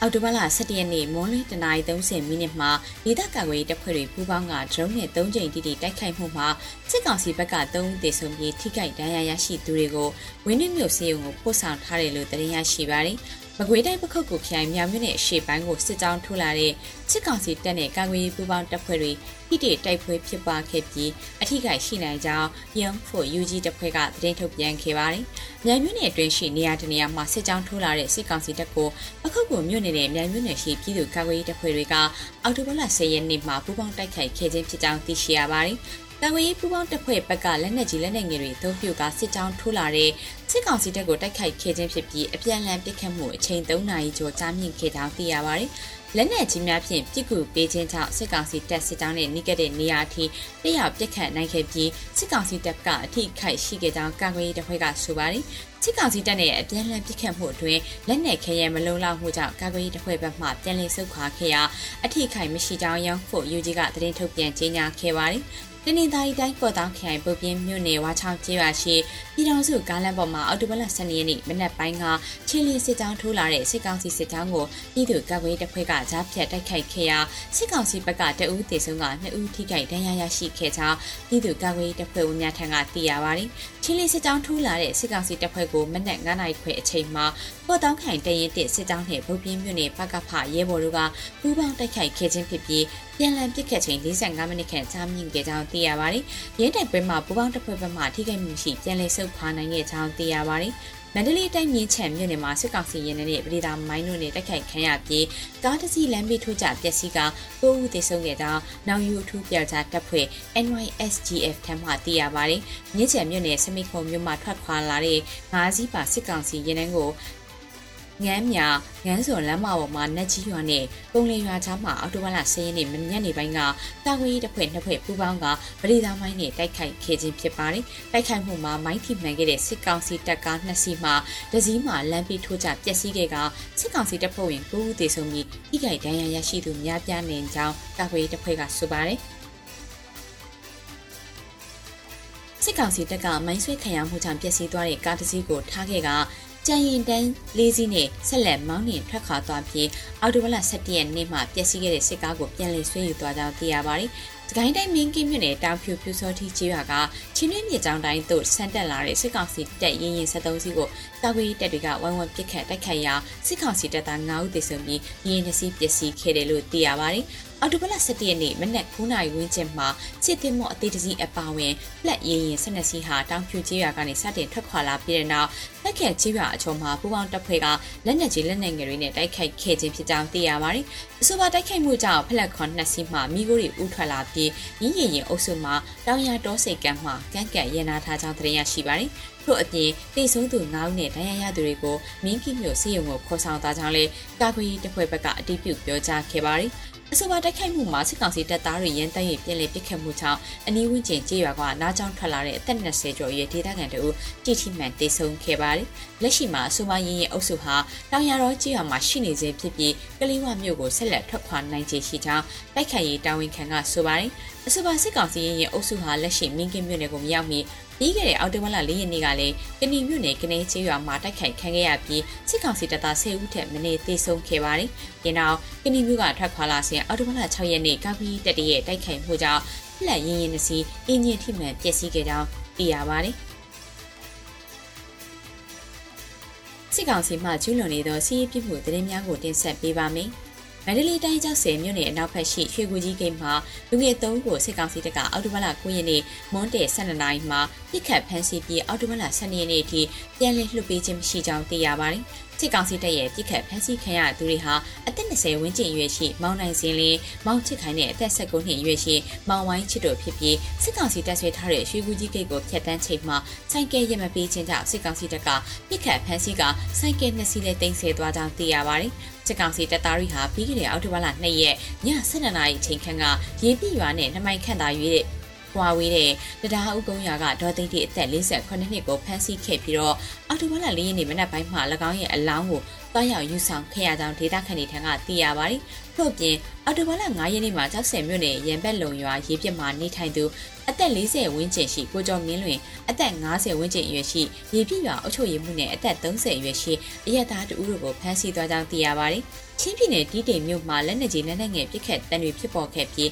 အော်တိုဘာလ17ရက်နေ့မွန်းလင်းတနာရီ30မိနစ်မှာဒေသကာကွယ်ရေးတပ်ဖွဲ့တွေပူးပေါင်းကဒရုန်းနဲ့၃ကြိမ်တိတိတိုက်ခိုက်မှုမှာစစ်ကောင်စီဘက်က၃ဦးသေဆုံးပြီးထိခိုက်ဒဏ်ရာရရှိသူတွေကိုဝင်းနှင်းမြို့စေယုံကိုပို့ဆောင်ထားတယ်လို့သတင်းရရှိပါတယ်။ မကွေးတိုင်းပခုတ်ကိုခရိုင်မြောင်မြို့နယ်အရှေ့ပိုင်းကိုစစ်ကြောင်းထိုးလာတဲ့စစ်ကောင်စီတပ်နဲ့ကာကွယ်ရေးပူးပေါင်းတပ်ဖွဲ့တွေဖိတိတိုက်ပွဲဖြစ်ပွားခဲ့ပြီးအထိခိုက်ရှိနိုင်ကြောင်း Young for UG တပ်ဖွဲ့ကသတင်းထုတ်ပြန်ခဲ့ပါတယ်။မြိုင်မြို့နယ်အတွင်းရှိနေရာတနေရာမှာစစ်ကြောင်းထိုးလာတဲ့စစ်ကောင်စီတပ်ကိုပခုတ်ကိုမြို့နယ်နဲ့မြိုင်မြို့နယ်ရှိပြည်သူ့ကာကွယ်ရေးတပ်ဖွဲ့တွေကအော်တိုဘလ10ရက်နေ့မှာပူးပေါင်းတိုက်ခိုက်ခဲ့ခြင်းဖြစ်ကြောင်းသိရှိရပါတယ်။ တန်ဝေးပူပေါင်းတပ်ဖွဲ့ဘက်ကလက်နက်ကြီးလက်နက်ငယ်တွေသုံးပြုကစစ်ကြောင်းထိုးလာတဲ့စစ်ကောင်စီတပ်ကိုတိုက်ခိုက်ခဲ့ခြင်းဖြစ်ပြီးအပြန်အလှန်ပစ်ခတ်မှုအချိန်3နာရီကျော်ကြာမြင့်ခဲ့ကြောင်းသိရပါတယ်။လက်နက်ကြီးများဖြင့်ပြစ်ကူပေးခြင်းကြောင့်စစ်ကောင်စီတပ်စစ်ကြောင်းနဲ့နှိကတဲ့နေရာအထိတရပြစ်ခတ်နိုင်ခဲ့ပြီးစစ်ကောင်စီတပ်ကအထိခိုက်ရှိခဲ့ကြောင်းကာကွယ်ရေးတပ်ဖွဲ့ကဆိုပါတယ်။စစ်ကောင်စီတပ်နဲ့အပြန်အလှန်ပစ်ခတ်မှုအတွင်းလက်နက်ခဲယံမလုံလောက်မှုကြောင့်ကာကွယ်ရေးတပ်ဖွဲ့ဘက်မှပြန်လည်ဆုတ်ခွာခဲ့ရာအထိခိုက်မရှိကြောင်းရောင်းဖို့ UG ကသတင်းထုတ်ပြန်ကြေညာခဲ့ပါတယ်။ တနင်္သာရီတိုင်းကော့တောင်ခရိုင်ပုတ်ပြင်းမြို့နယ်ဝါချောင်းကျေးရွာရှိပြည်တော်စုကားလမ်းပေါ်မှာအော်တိုဘလ12ရက်နေ့မနက်ပိုင်းကချင်းလင်းစစ်ကြောင်းထိုးလာတဲ့စစ်ကောင်စီစစ်ကြောင်းကိုပြည်သူ့ကာကွယ်တပ်ဖွဲ့ကကြားဖြတ်တိုက်ခိုက်ခဲ့ရာစစ်ကောင်စီဘက်ကတအူးတေဆုံးက2ဦးထိခိုက်ဒဏ်ရာရရှိခဲ့ကြောင်းပြည်သူ့ကာကွယ်တပ်ဖွဲ့ဝင်များထံကသိရပါတယ်။ချင်းလင်းစစ်ကြောင်းထိုးလာတဲ့စစ်ကောင်စီတပ်ဖွဲ့ကိုမနက်9နာရီခွဲအချိန်မှာကော့တောင်ခိုင်တရင်တစ်စစ်ကြောင်းနဲ့ပုတ်ပြင်းမြို့နယ်ပကဖရဲဘော်တို့ကပူးပေါင်းတိုက်ခိုက်ခဲ့ခြင်းဖြစ်ပြီးပြန်လည်ပစ်ခတ်ချိန်45မိနစ်ခန့်ကြာမြင့်ခဲ့ကြောင်းသိရပါတယ်။ရင်းတိုက်ပွဲမှာပူပေါင်းတပ်ဖွဲ့ဘက်မှထိခိုက်မှုရှိပြန်လည်ဆုတ်ခွာနိုင်ခဲ့ကြောင်းသိရပါတယ်။မန္တလေးတိုင်းမြင်းချံမြို့နယ်မှာစစ်ကောင်စီရင်နဲ့ပြည်သာမိုင်းတို့နဲ့တိုက်ခိုက်ခံရပြီးကားတစ်စီးလမ်းဘေးထိုးကျပျက်စီးကပိုးဦးသေဆုံးခဲ့ကြောင်းနောင်ယူအထူးပြောက်ကြားတပ်ဖွဲ့ NYSGF ထံမှသိရပါတယ်။မြင်းချံမြို့နယ်စမိခုံမြို့မှာထွက်ခွာလာတဲ့ငါးစီးပါစစ်ကောင်စီရင်နှန်းကို ငန်းမြငန်းစွန်လမ်းမပေါ်မှာနတ်ကြီးရွာနဲ့ပုံလင်ရွာချားမှာအော်တိုဘလ10ရက်နေ့မညနေပိုင်းကတာဝေးတစ်ဖွဲ့နှစ်ဖွဲ့ပူးပေါင်းကပရိသာမိုင်းနဲ့တိုက်ခိုက်ခဲ့ခြင်းဖြစ်ပါတယ်။တိုက်ခိုက်မှုမှာမိုင်းထိမှန်ခဲ့တဲ့စစ်ကောင်စီတပ်ကားနှစ်စီးမှာတစည်းမှာလမ်းပြီးထိုးကျပျက်စီးခဲ့ကစစ်ကောင်စီတပ်ဖွဲ့ဝင်9ဦးသေဆုံးပြီးဤကြိုက်ဒဏ်ရာရရှိသူများပြားနေကြောင်းတာဝေးတစ်ဖွဲ့ကဆိုပါတယ်။စစ်ကောင်စီတပ်ကမိုင်းဆွဲခံရမှုကြောင့်ပျက်စီးသွားတဲ့ကားတစ်စီးကိုထားခဲ့က ကြံရင်တန်းလေးစီးနဲ့ဆက်လက်မောင်းနှင်ထွက်ခွာသွားပြီးအော်တိုဘလ17ရက်နေ့မှာပျက်စီးခဲ့တဲ့စစ်ကားကိုပြန်လည်ဆွဲယူသွားကြောင်းသိရပါတယ်။စကိုင်းတိုင်းမင်းကင်းမြို့နယ်တောင်ဖြူဖြူစောတိကျေးရွာကချင်းတွင်းမြေကြောင်းတိုင်းသို့ဆန်တက်လာတဲ့စစ်ကောင်စီတပ်ရင်းရင်73စီးကို တာဝေးတပ်တွေကဝိုင်းဝန်းပစ်ခတ်တိုက်ခိုက်ရာစစ်ကောင်စီတပ်သား9ဦးသေဆုံးပြီးရင်းနှစီးပျက်စီးခဲ့တယ်လို့သိရပါတယ်။အော်တိုဘလ17ရက်နေ့မနက်9:00နာရီဝန်းကျင်မှာစစ်တင်မော့အသေးတစည်းအပါဝင်လက်ရရင်12စီးဟာတောင်ဖြူကျေးရွာကနေစတင်ထွက်ခွာလာပြီးတဲ့နောက်လက်ခက်ကျေးရွာအချုံမှာပူပေါင်းတပ်ဖွဲ့ကလက်နက်ကြီးလက်နက်ငယ်တွေနဲ့တိုက်ခိုက်ခဲ့ခြင်းဖြစ်ကြောင်းသိရပါတယ်။အဆိုပါတိုက်ခိုက်မှုကြောင့်ဖလက်ခွန်နှစ်စီးမှမိခိုးတွေဥထွက်လာပြီးရင်းရင်ရင်အုပ်စုမှာတောင်ရတောစိတ်ကမ်းမှကန့်ကန့်ရန်နာထားကြောင်းသိရရှိပါတယ်။ ထို့အပြင်တိတ်ဆုံးသူ9ဦးနဲ့ဒဏ်ရာရသူတွေကိုမင်းကီမြို့စီယုံကိုခေါ်ဆောင်သွားကြောင်းလည်းကာကွယ်ရေးတပ်ဖွဲ့ဘက်ကအတည်ပြုပြောကြားခဲ့ပါတယ်။အဆိုပါတိုက်ခိုက်မှုမှာစစ်ကောင်စီတပ်သားတွေရန်တပ်ရပြည်လည်ပစ်ခတ်မှုကြောင့်အနီးဝန်းကျင်ကြေးရွာကနားကြောင်ထွက်လာတဲ့အသက်20ကျော်အရွယ်ဒေသခံတို့ကြည်ထိမှန်တေဆုံးခဲ့ပါတယ်။လက်ရှိမှာအဆိုပါရင်းရင်အုပ်စုဟာတောင်ရတော်ကြေးရွာမှာရှိနေစေဖြစ်ပြီးကလေးဝမြို့ကိုဆက်လက်ထွက်ခွာနိုင်ခြေရှိကြောင်းတိုက်ခိုက်ရေးတာဝန်ခံကဆိုပါတယ်။အဆိုပါစစ်ကောင်စီရင်းရင်အုပ်စုဟာလက်ရှိမင်းကင်းမြို့နယ်ကိုမရောက်မီ ပြီးခဲ့တဲ့အောက်တိုဘာလ၄ရက်နေ့ကလည်းကဏီမြို့နယ်ကနေချေးရွာမှာတိုက်ခိုက်ခံခဲ့ရပြီးစစ်ကောင်စီတပ်သား10ဦးထက်မနည်းသေဆုံးခဲ့ပါတယ်။ဒီနောက်ကဏီမြို့ကထွက်ခွာလာစဉ်အောက်တိုဘာလ6ရက်နေ့ကာပီတက်တရဲ့တိုက်ခိုက်မှုကြောင့်လက်ရင်းရင်းနှစီအင်းကြီးထိမှန်ပျက်စီးခဲ့ကြောင်းသိရပါတယ်။စစ်ကောင်စီမှကျူးလွန်နေသောစီးရီးပြစ်မှုသတင်းများကိုတင်ဆက်ပေးပါမယ်။ မန္တလေးတိုင်းကျောက်ဆယ်မြို့နယ်အနောက်ဘက်ရှိရွှေကူကြီးဂိတ်မှာလူငယ်၃ကိုစစ်ကောင်စီတပ်ကအော်တိုဘလ9ရက်နေ့မွန်းတဲ့12နာရီမှာပြစ်ခတ်ဖမ်းဆီးပြီးအော်တိုဘလ12ရက်နေ့အထိပြန်လည်လွှတ်ပေးခြင်းမရှိကြောင်းသိရပါတယ်။စစ်ကောင်စီတပ်ရဲ့ပြစ်ခတ်ဖမ်းဆီးခံရသူတွေဟာအသက်20ဝန်းကျင်အရွယ်ရှိမောင်နိုင်စင်လင်းမောင်ချစ်ခိုင်နဲ့အသက်19နှစ်အရွယ်ရှိမောင်ဝိုင်းချစ်တို့ဖြစ်ပြီးစစ်ကောင်စီတပ်ဆွဲထားတဲ့ရွှေကူကြီးဂိတ်ကိုဖျက်ဆီးချိန်မှာဆိုင်ကယ်ရမပေးခြင်းကြောင့်စစ်ကောင်စီတပ်ကပြစ်ခတ်ဖမ်းဆီးကဆိုင်ကယ်နှစ်စီးနဲ့တင်ဆက်သွားကြောင်းသိရပါတယ်။ စစ်ကောင်စီတပ်သားတွေဟာပြီးခဲ့တဲ့အောက်တိုဘာလ2ရက်ည7:00နာရီချိန်ခန့်ကရေပြည့်ရွာနဲ့နှမိုင်ခန့်သာရွေးတဲ့ဟွာဝေးတဲ့တရားဥကုန်းရွာကဒေါ်သိန်းတီအသက်48နှစ်ကိုဖမ်းဆီးခဲ့ပြီးတော့အော်တိုဘာလ၄ရက်နေ့မနက်ပိုင်းမှာ၎င်းရဲ့အလောင်းကိုတွားရောက်ယူဆောင်ခဲ့ရကြောင်းဒေတာခန်တွေထံကသိရပါတယ်။ထို့ပြင်အော်တိုဘာလ9ရက်နေ့မှာကျောက်ဆယ်မြို့နယ်ရန်ဘက်လုံရွာရေးပြစ်မှာနေထိုင်သူ အသက်40ဝန်းကျင်ရှိကိုကျော်မင်းလွင်အသက်50ဝန်းကျင်အရွယ်ရှိရေပြည့်ရွာအုပ်ချုပ်ရေးမှုနဲ့အသက်30အရွယ်ရှိအရက်သားတူတို့ကိုဖမ်းဆီးသွားကြောင်းသိရပါတယ်။ချင်းပြည်နယ်တီးတိမ်မြို့မှာလက်နက်ကြီးလက်နက်ငယ်ပစ်ခတ်တံတွေဖြစ်ပေါ်ခဲ့ပြီး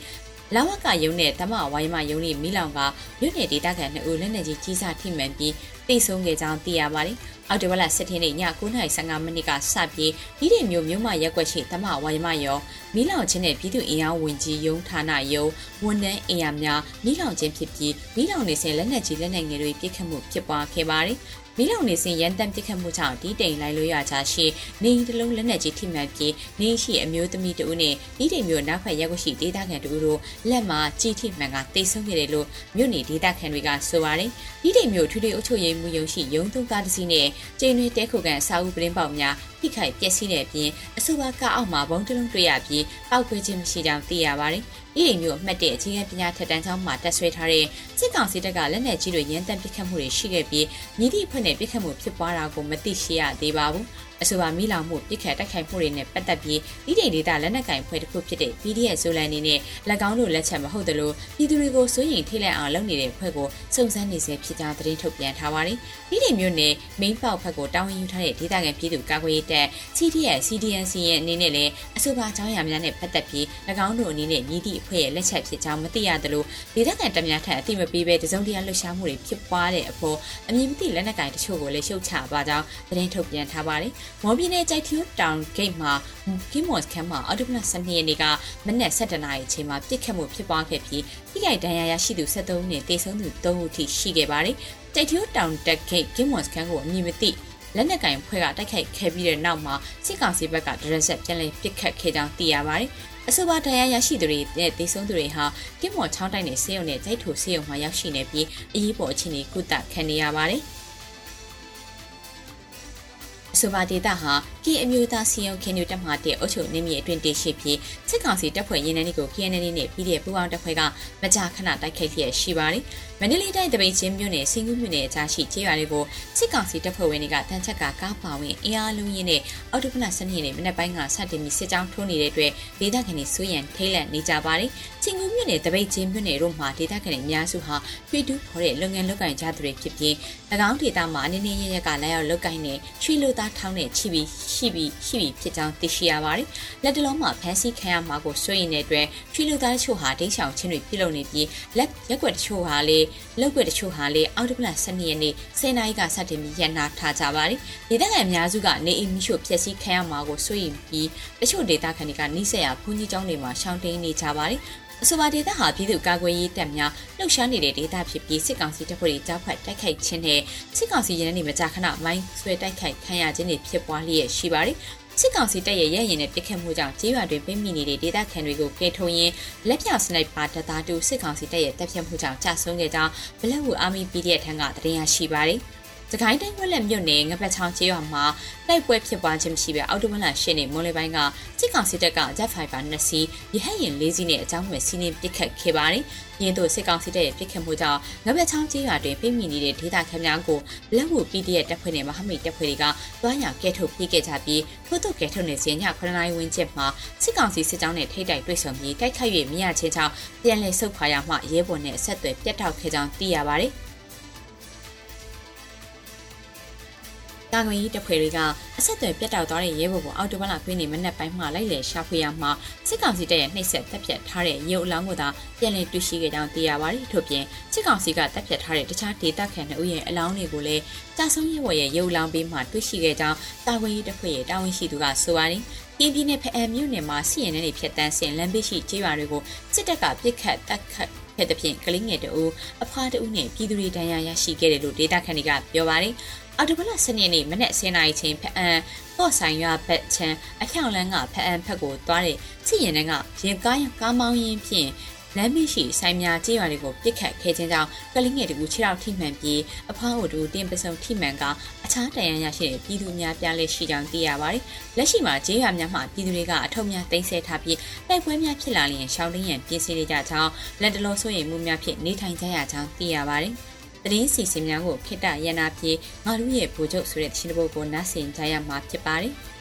လာဝကယုံနဲ့တမဝိုင်းမယုံနဲ့မိလောင်ကမြို့နယ်ဒေသခံနှစ်ဦးလက်နက်ကြီးကြီးစားထိမှန်ပြီးတိတ်ဆုံးခဲ့ကြောင်းသိရပါတယ်။ အောက်တိုဘာလ17ရက်ည9:15မိနစ်ကစပြီးဒီတဲ့မျိုးမြို့မရက်ွက်ရှိတမဝိုင်းမရောမိလောင်ချင်းနဲ့ပြည်သူအင်အားဝင်ကြီးယုံဌာနယုံဝန်ထမ်းအင်အားများမိလောင်ချင်းဖြစ်ပြီးမိလောင်နေစဉ်လက်နက်ကြီးလက်နက်ငယ်တွေပြစ်ခတ်မှုဖြစ်ပွားခဲ့ပါတယ်။ မီးလောင်နေစဉ်ရန်တမ်းပစ်ခတ်မှုကြောင့်ဒီတိမ်လိုက်လို့ရချရှိနေတလုံးလက်နက်ကြီးထိမှန်ပြီးနေရှိအမျိုးသမီးတဦးနဲ့ဒီတိမ်မျိုးနောက်ဖက်ရက်ွက်ရှိဒေသခံတဦးတို့လက်မှာကြီးထိမှန်ကတိတ်ဆုံးခဲ့တယ်လို့မြို့နေဒေသခံတွေကဆိုပါတယ်ဒီတိမ်မျိုးထူထူအုပ်ချုပ်ရေးမှုယုံရှိရုံသုံးကားတစ်စီးနဲ့ကျင်းတွေတဲခုကန်စာအုပ်ပရင်းပေါက်များဖိခိုက်ပျက်စီးတဲ့အပြင်အဆိုပါကအောက်မှာဘုံတလုံးတွေ့ရပြီးပောက်ကွဲခြင်းမရှိကြောင်းသိရပါတယ်။ဤအိမ်မျိုးအမှတ်တဲ့အခြေခံပညာထက်တန်းကျောင်းမှာတက်ဆွဲထားတဲ့စစ်ကောင်စီတပ်ကလက်နက်ကြီးတွေရန်တမ်းပစ်ခတ်မှုတွေရှိခဲ့ပြီးမြစ်တိဖွဲ့နဲ့ပစ်ခတ်မှုဖြစ်ပွားတာကိုမသိရှိရသေးပါဘူး။ အဆိုပါမိလောင်မှုပြစ်ခတ်တိုက်ခိုက်မှုတွေနဲ့ပတ်သက်ပြီးဤတိန်ဒေတာလက်နက်ကင်ဖွဲ့တစ်ခုဖြစ်တဲ့ PDF ဇိုလန်နေနဲ့၎င်းတို့လက်ချက်မဟုတ်သလိုပြည်သူတွေကိုစိုးရိမ်ထိတ်လန့်အောင်လုပ်နေတဲ့ဖွဲ့ကိုစုံစမ်းနေစေဖြစ်ကြောင်းသတင်းထုတ်ပြန်ထားပါတယ်။ဤတိန်မြို့နယ်မိန်းပေါက်ဖက်ကိုတာဝန်ယူထားတဲ့ဒေသခံပြည်သူကာကွယ်ရေးတပ် CDS CDNC ရဲ့အနေနဲ့လည်းအဆိုပါအကြောင်းအရာများနဲ့ပတ်သက်ပြီး၎င်းတို့အနေနဲ့မြည်သည့်အဖွဲ့ရဲ့လက်ချက်ဖြစ်ကြောင်းမသိရသလိုဒေသခံတပ်များထံအသိမပေးဘဲတစုံတရာလှုပ်ရှားမှုတွေဖြစ်ပွားတဲ့အဖို့အမည်မသိလက်နက်ကင်တချို့ကိုလည်းရှုတ်ချပါကြောင်းသတင်းထုတ်ပြန်ထားပါတယ်။မော်ပြည်နယ်ကြိုက်ထီတောင်ဂိတ်မှာကင်းမော့စ်ခမ်းမှာအော်တိုဘလတ်12ရက်နေ့ကမနက်7:00နာရီအချိန်မှာပြစ်ခတ်မှုဖြစ်ပွားခဲ့ပြီးထိခိုက်ဒဏ်ရာရရှိသူ73ဦးနဲ့တေဆုံးသူ3ဦးထိရှိခဲ့ပါတယ်။ကြိုက်ထီတောင်တက်ဂိတ်ကင်းမော့စ်ခမ်းကိုအမည်မသိလက်နက်ကင်ဖွဲ့ကတိုက်ခိုက်ခဲ့ပြီးတဲ့နောက်မှာစစ်ကောင်စီဘက်ကဒရက်ဆက်ပြန်လည်ပစ်ခတ်ခဲ့ကြောင်းသိရပါတယ်။အဆိုပါတရားရရှိသူတွေနဲ့ဒေဆုံးသူတွေဟာကင်းမော်ချောင်းတိုင်းနယ်ဆေးရုံနဲ့ကြိုက်ထူဆေးရုံမှာရောက်ရှိနေပြီးအရေးပေါ်အခြေအနေကုသခံနေရပါတယ်။အ ဆိုပါဒေတာဟာကီအမျိုးသားစီယုံခင်ညူတက်မှာတဲ့အုပ်ချုပ်နေမြေအတွင်းတည်ရှိပြီးစစ်ကောင်စီတပ်ဖွဲ့ရင်းနှီးကို KNL နဲ့ပြည်တဲ့ပူးပေါင်းတပ်ဖွဲ့ကမကြာခဏတိုက်ခိုက်လျက်ရှိပါတယ်။ မန္တလေးတိုင်းတပိတ်ချင်းမြို့နယ်စင်ကူးမြို့နယ်အကြားရှိကျေးရွာတွေကိုစစ်ကောင်စီတပ်ဖွဲ့ဝင်တွေကတန်ချက်ကကားပါဝင်အင်အားလုံးရင်းနဲ့အော်တိုဖနစနေနေ့မနက်ပိုင်းကစတင်ပြီးစစ်ကြောင်းထိုးနေတဲ့အတွက်ဒေသခံတွေစိုးရန်ထိတ်လန့်နေကြပါတယ်။စင်ကူးမြို့နယ်တပိတ်ချင်းမြို့နယ်တို့မှာဒေသခံတွေအများစုဟာဖီတူခေါ်တဲ့လုပ်ငန်းလုပ်ကိုင်ကြသူတွေဖြစ်ပြီး၎င်းဒေသမှာအနေနဲ့ရရကလာရောက်လုပ်ကိုင်နေရွှေလူသားထောင်းနဲ့ချိပြီးရှိပြီးရှိပြီးဖြစ်ကြောင်းသိရှိရပါတယ်။လက်တလုံးမှာဖမ်းဆီးခံရမှာကိုစိုးရိမ်တဲ့အတွက်ရွှေလူသားချို့ဟာဒိတ်ဆောင်ချင်းတွေပြုလုပ်နေပြီးလက်ရက်ွက်တချို့ဟာလေလောက်ွက်တချို့ဟာလေအော်တိုပလန်12ရက်နေ့10နာရီကစတင်ပြီးရန်နာထားကြပါတယ်။ဒေသခံအများစုကနေအိမ်မိရှို့ဖျက်ဆီးခံရမှာကိုစိုးရိမ်ပြီးတချို့ဒေသခံတွေကနှိစက်ရဘုန်းကြီးကျောင်းတွေမှာရှောင်းတိန်နေကြပါတယ်။အဆိုပါဒေသဟာပြည်သူ့ကာကွယ်ရေးတပ်များလှုပ်ရှားနေတဲ့ဒေသဖြစ်ပြီးစစ်ကောင်စီတပ်ဖွဲ့တွေကြားဖက်တိုက်ခိုက်ခြင်းနဲ့စစ်ကောင်စီရင်းနှီးမကြာခဏမိုင်းဆွဲတိုက်ခိုက်ခံရခြင်းတွေဖြစ်ပွားလျက်ရှိပါတယ် စစ်ကောင်စီတပ်ရဲ့ရဲရင်နဲ့ပစ်ခတ်မှုကြောင့်ကြေးရွာတွင်ပြင်းမိနေတဲ့ဒေသခံတွေကိုကယ်ထုတ်ရင်းလက်ပြစနိုက်ပါတပ်သားတူစစ်ကောင်စီတပ်ရဲ့တပ်ဖြတ်မှုကြောင့်ကြာဆုံးခဲ့ကြောင်းဘလက်ဝူအာမီ PDF ထံကသတင်းရရှိပါတယ်။ စကိုင်းတိုင်းဝက်လက်မြို့နယ်ငပက်ချောင်းကျေးရွာမှာတိုက်ပွဲဖြစ်ပွားခြင်းမရှိဘဲအော်တိုမန်လာရှင်းနေမွန်လေပိုင်းကစစ်ကောင်စစ်တပ်က Jet Fighter 2စီးရဟတ်ရင်၄စီးနဲ့အကြောင်းမဲ့စီးနင်းပစ်ခတ်ခဲ့ပါတယ်။ရင်းတို့စစ်ကောင်စစ်တပ်ရဲ့ပစ်ခတ်မှုကြောင့်ငပက်ချောင်းကျေးရွာတွင်ပြင်းမိနေတဲ့ဒေသခံများကိုလက်ဝူ PDF တပ်ဖွဲ့နဲ့မဟာမိတ်တပ်ဖွဲ့တွေကတွားရကဲထုတ်ပြေးခဲ့ကြပြီးထို့သူကဲထုတ်နေစဉ်ည9နာရီဝန်းကျင်မှာစစ်ကောင်စီစစ်ကြောင်းနဲ့ထိတိုက်တွေ့ဆုံပြီးတိုက်ခိုက်၍မြရချင်းချောင်းပြန်လည်ဆုတ်ခွာရမှရဲဘော်နဲ့ဆက်သွယ်ပြတ်တောက်ခဲ့ကြောင်းသိရပါတယ်။ တာကွန်ကြီးတပ်ဖွဲ့တွေကအဆက်အသွယ်ပြတ်တောက်သွားတဲ့ရဲဘော်ကိုအော်တိုဘလခွင်းနေမနက်ပိုင်းမှလိုက်လည်ရှာဖွေရမှာစစ်ကောင်စီတပ်ရဲ့နှိပ်စက်တပ်ဖြတ်ထားတဲ့ရုပ်အလောင်းကိုသာပြန်လည်တွေ့ရှိခဲ့ကြောင်းသိရပါတယ်ထို့ပြင်စစ်ကောင်စီကတပ်ဖြတ်ထားတဲ့တခြားဒေသခံတွေရဲ့အလောင်းတွေကိုလည်းတာဆုံးရဲဘော်ရဲ့ရုပ်အလောင်းပေးမှတွေ့ရှိခဲ့ကြောင်းတာကွန်ကြီးတပ်ဖွဲ့ရဲ့တာဝန်ရှိသူကဆိုပါတယ်ပြည်ပြည်နယ်ဖအံမြို့နယ်မှာစီရင်တဲ့ဖြတ်တန်းဆင်လမ်းဘေးရှိကျေးရွာတွေကိုစစ်တပ်ကပစ်ခတ်တပ်ခတ်ဖက်တဲ့ဖြင့်ကလေးငယ်တအူအဖွားတအူနဲ့ပြည်သူတွေတန်းရရရှိခဲ့တယ်လို့ဒေတာခန်တွေကပြောပါတယ် အော်တိုဘလစနေနေ့မနေ့10နာရီချင်းဖအန်ပေါ့ဆိုင်ရွာဘက်ချမ်းအဖြောင်လန်းကဖအန်ဖက်ကိုသွားတဲ့စီရင်တန်းကရင်ကားကားမောင်းရင်းဖြင့်လမ်းမရှိဆိုင်များကြေးရွာတွေကိုပြစ်ခတ်ခဲ့ခြင်းကြောင့်ကလေးငယ်တူခြေထောက်ထိမှန်ပြီးအဖွားအိုတူတင်ပစုံထိမှန်ကအခြားတန်ရန်ရရှိတဲ့ပြည်သူများပြားလဲရှိကြောင်းသိရပါတယ်။လက်ရှိမှာကြေးရွာများမှာပြည်သူတွေကအထုပ်များတင်ဆက်ထားပြီးတိုက်ပွဲများဖြစ်လာလျင်ရှောင်းလင်းရန်ပြင်ဆင်နေကြကြောင်းလက်တလုံးဆိုရင်မှုများဖြင့်နေထိုင်ကြရကြောင်းသိရပါတယ်။ သတင်းစီစဉ်များကိုခိတရနာပြေငါတို့ရဲ့ဗိုလ်ချုပ်ဆိုတဲ့တခြင်းတစ်ပုဒ်ကိုနားဆင်ကြရမှာဖြစ်ပါတယ်။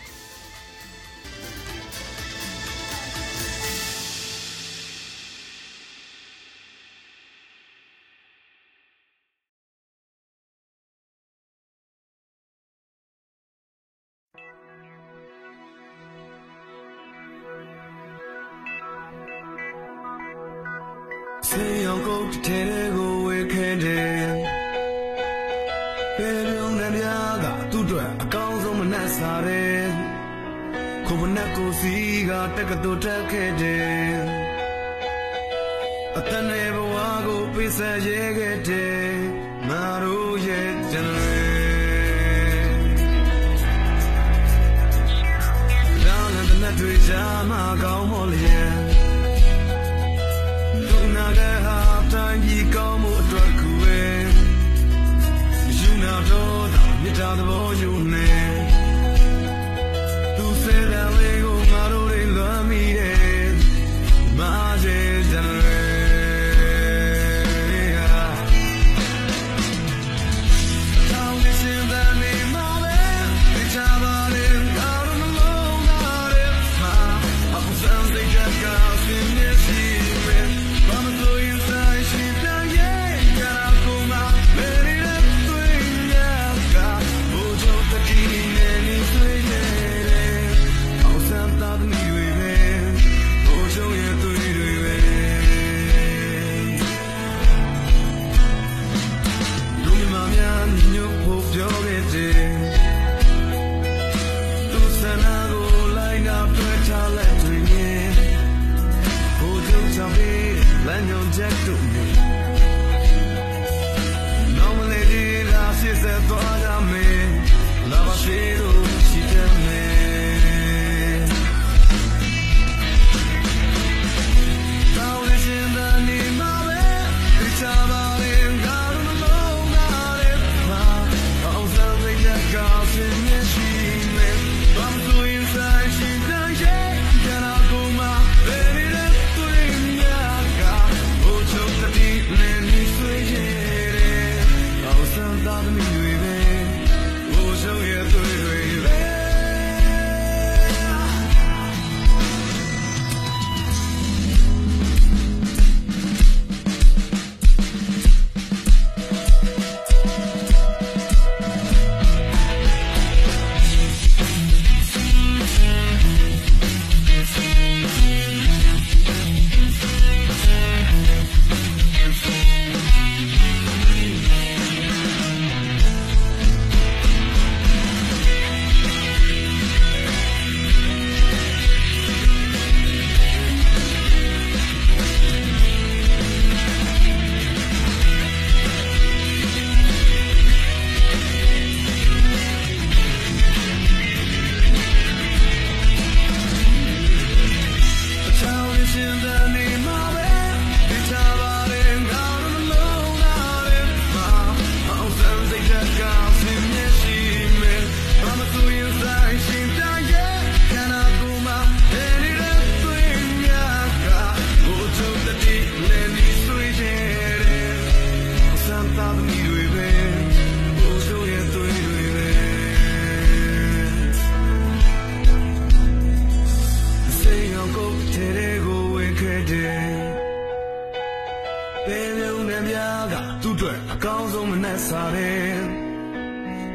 က်အကောင်းဆုံးမနဲ့စားတယ်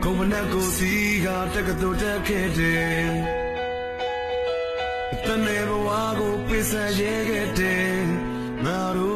ကိုယ်မနဲ့ကိုယ်စီကတက်ကတူတက်ခဲ့တယ်တနေ့ဘဝကိုပိစရဲခဲ့တယ်ငါတို့ရဲ့တ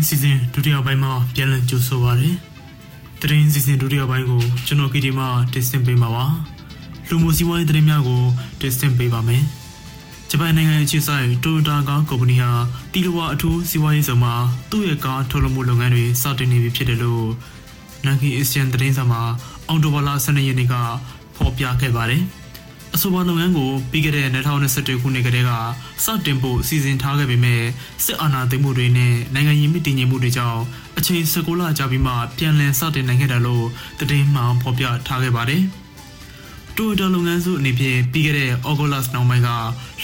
တရင်စီစဉ်ဒုတိယပိုင်းမှာပြန်လည်ကြိုဆိုပါရစေ။တရင်စီစဉ်ဒုတိယပိုင်းကိုကျွန်တော်ကီဒီမှာတင်ဆက်ပေးမှာပါ။လူမှုစီးပွားရေးသတင်းများကိုတင်ဆက်ပေးပါမယ်။ဂျပန်နိုင်ငံအခြေစိုက် Toyota ကားကုမ္ပဏီဟာတီလဝါအထူးစီးပွားရေးဆောင်မှာသူ့ရဲ့ကားထုတ်လုပ်မှုလုပ်ငန်းတွေစတင်နေပြီဖြစ်တယ်လို့ Nagi Asian သတင်းစာမှာအော်တိုဘာလ12ရက်နေ့ကဖော်ပြခဲ့ပါတယ်။ အဆိုပါလုပ်ငန်းကိုပြီးခဲ့တဲ့2021ခုနှစ်ကတည်းကစတင်ဖို့စီစဉ်ထားခဲ့ပေမဲ့စစ်အာဏာသိမ်းမှုတွေနဲ့နိုင်ငံရေးမတည်ငြိမ်မှုတွေကြောင့်အချိန်16လကြာပြီးမှပြန်လည်စတင်နိုင်ခဲ့တယ်လို့သတင်းမှန်ဖော်ပြထားခဲ့ပါတယ်။တိုယိုတာလုပ်ငန်းစုအနေဖြင့်ပြီးခဲ့တဲ့ဩဂုတ်လနောက်ပိုင်းက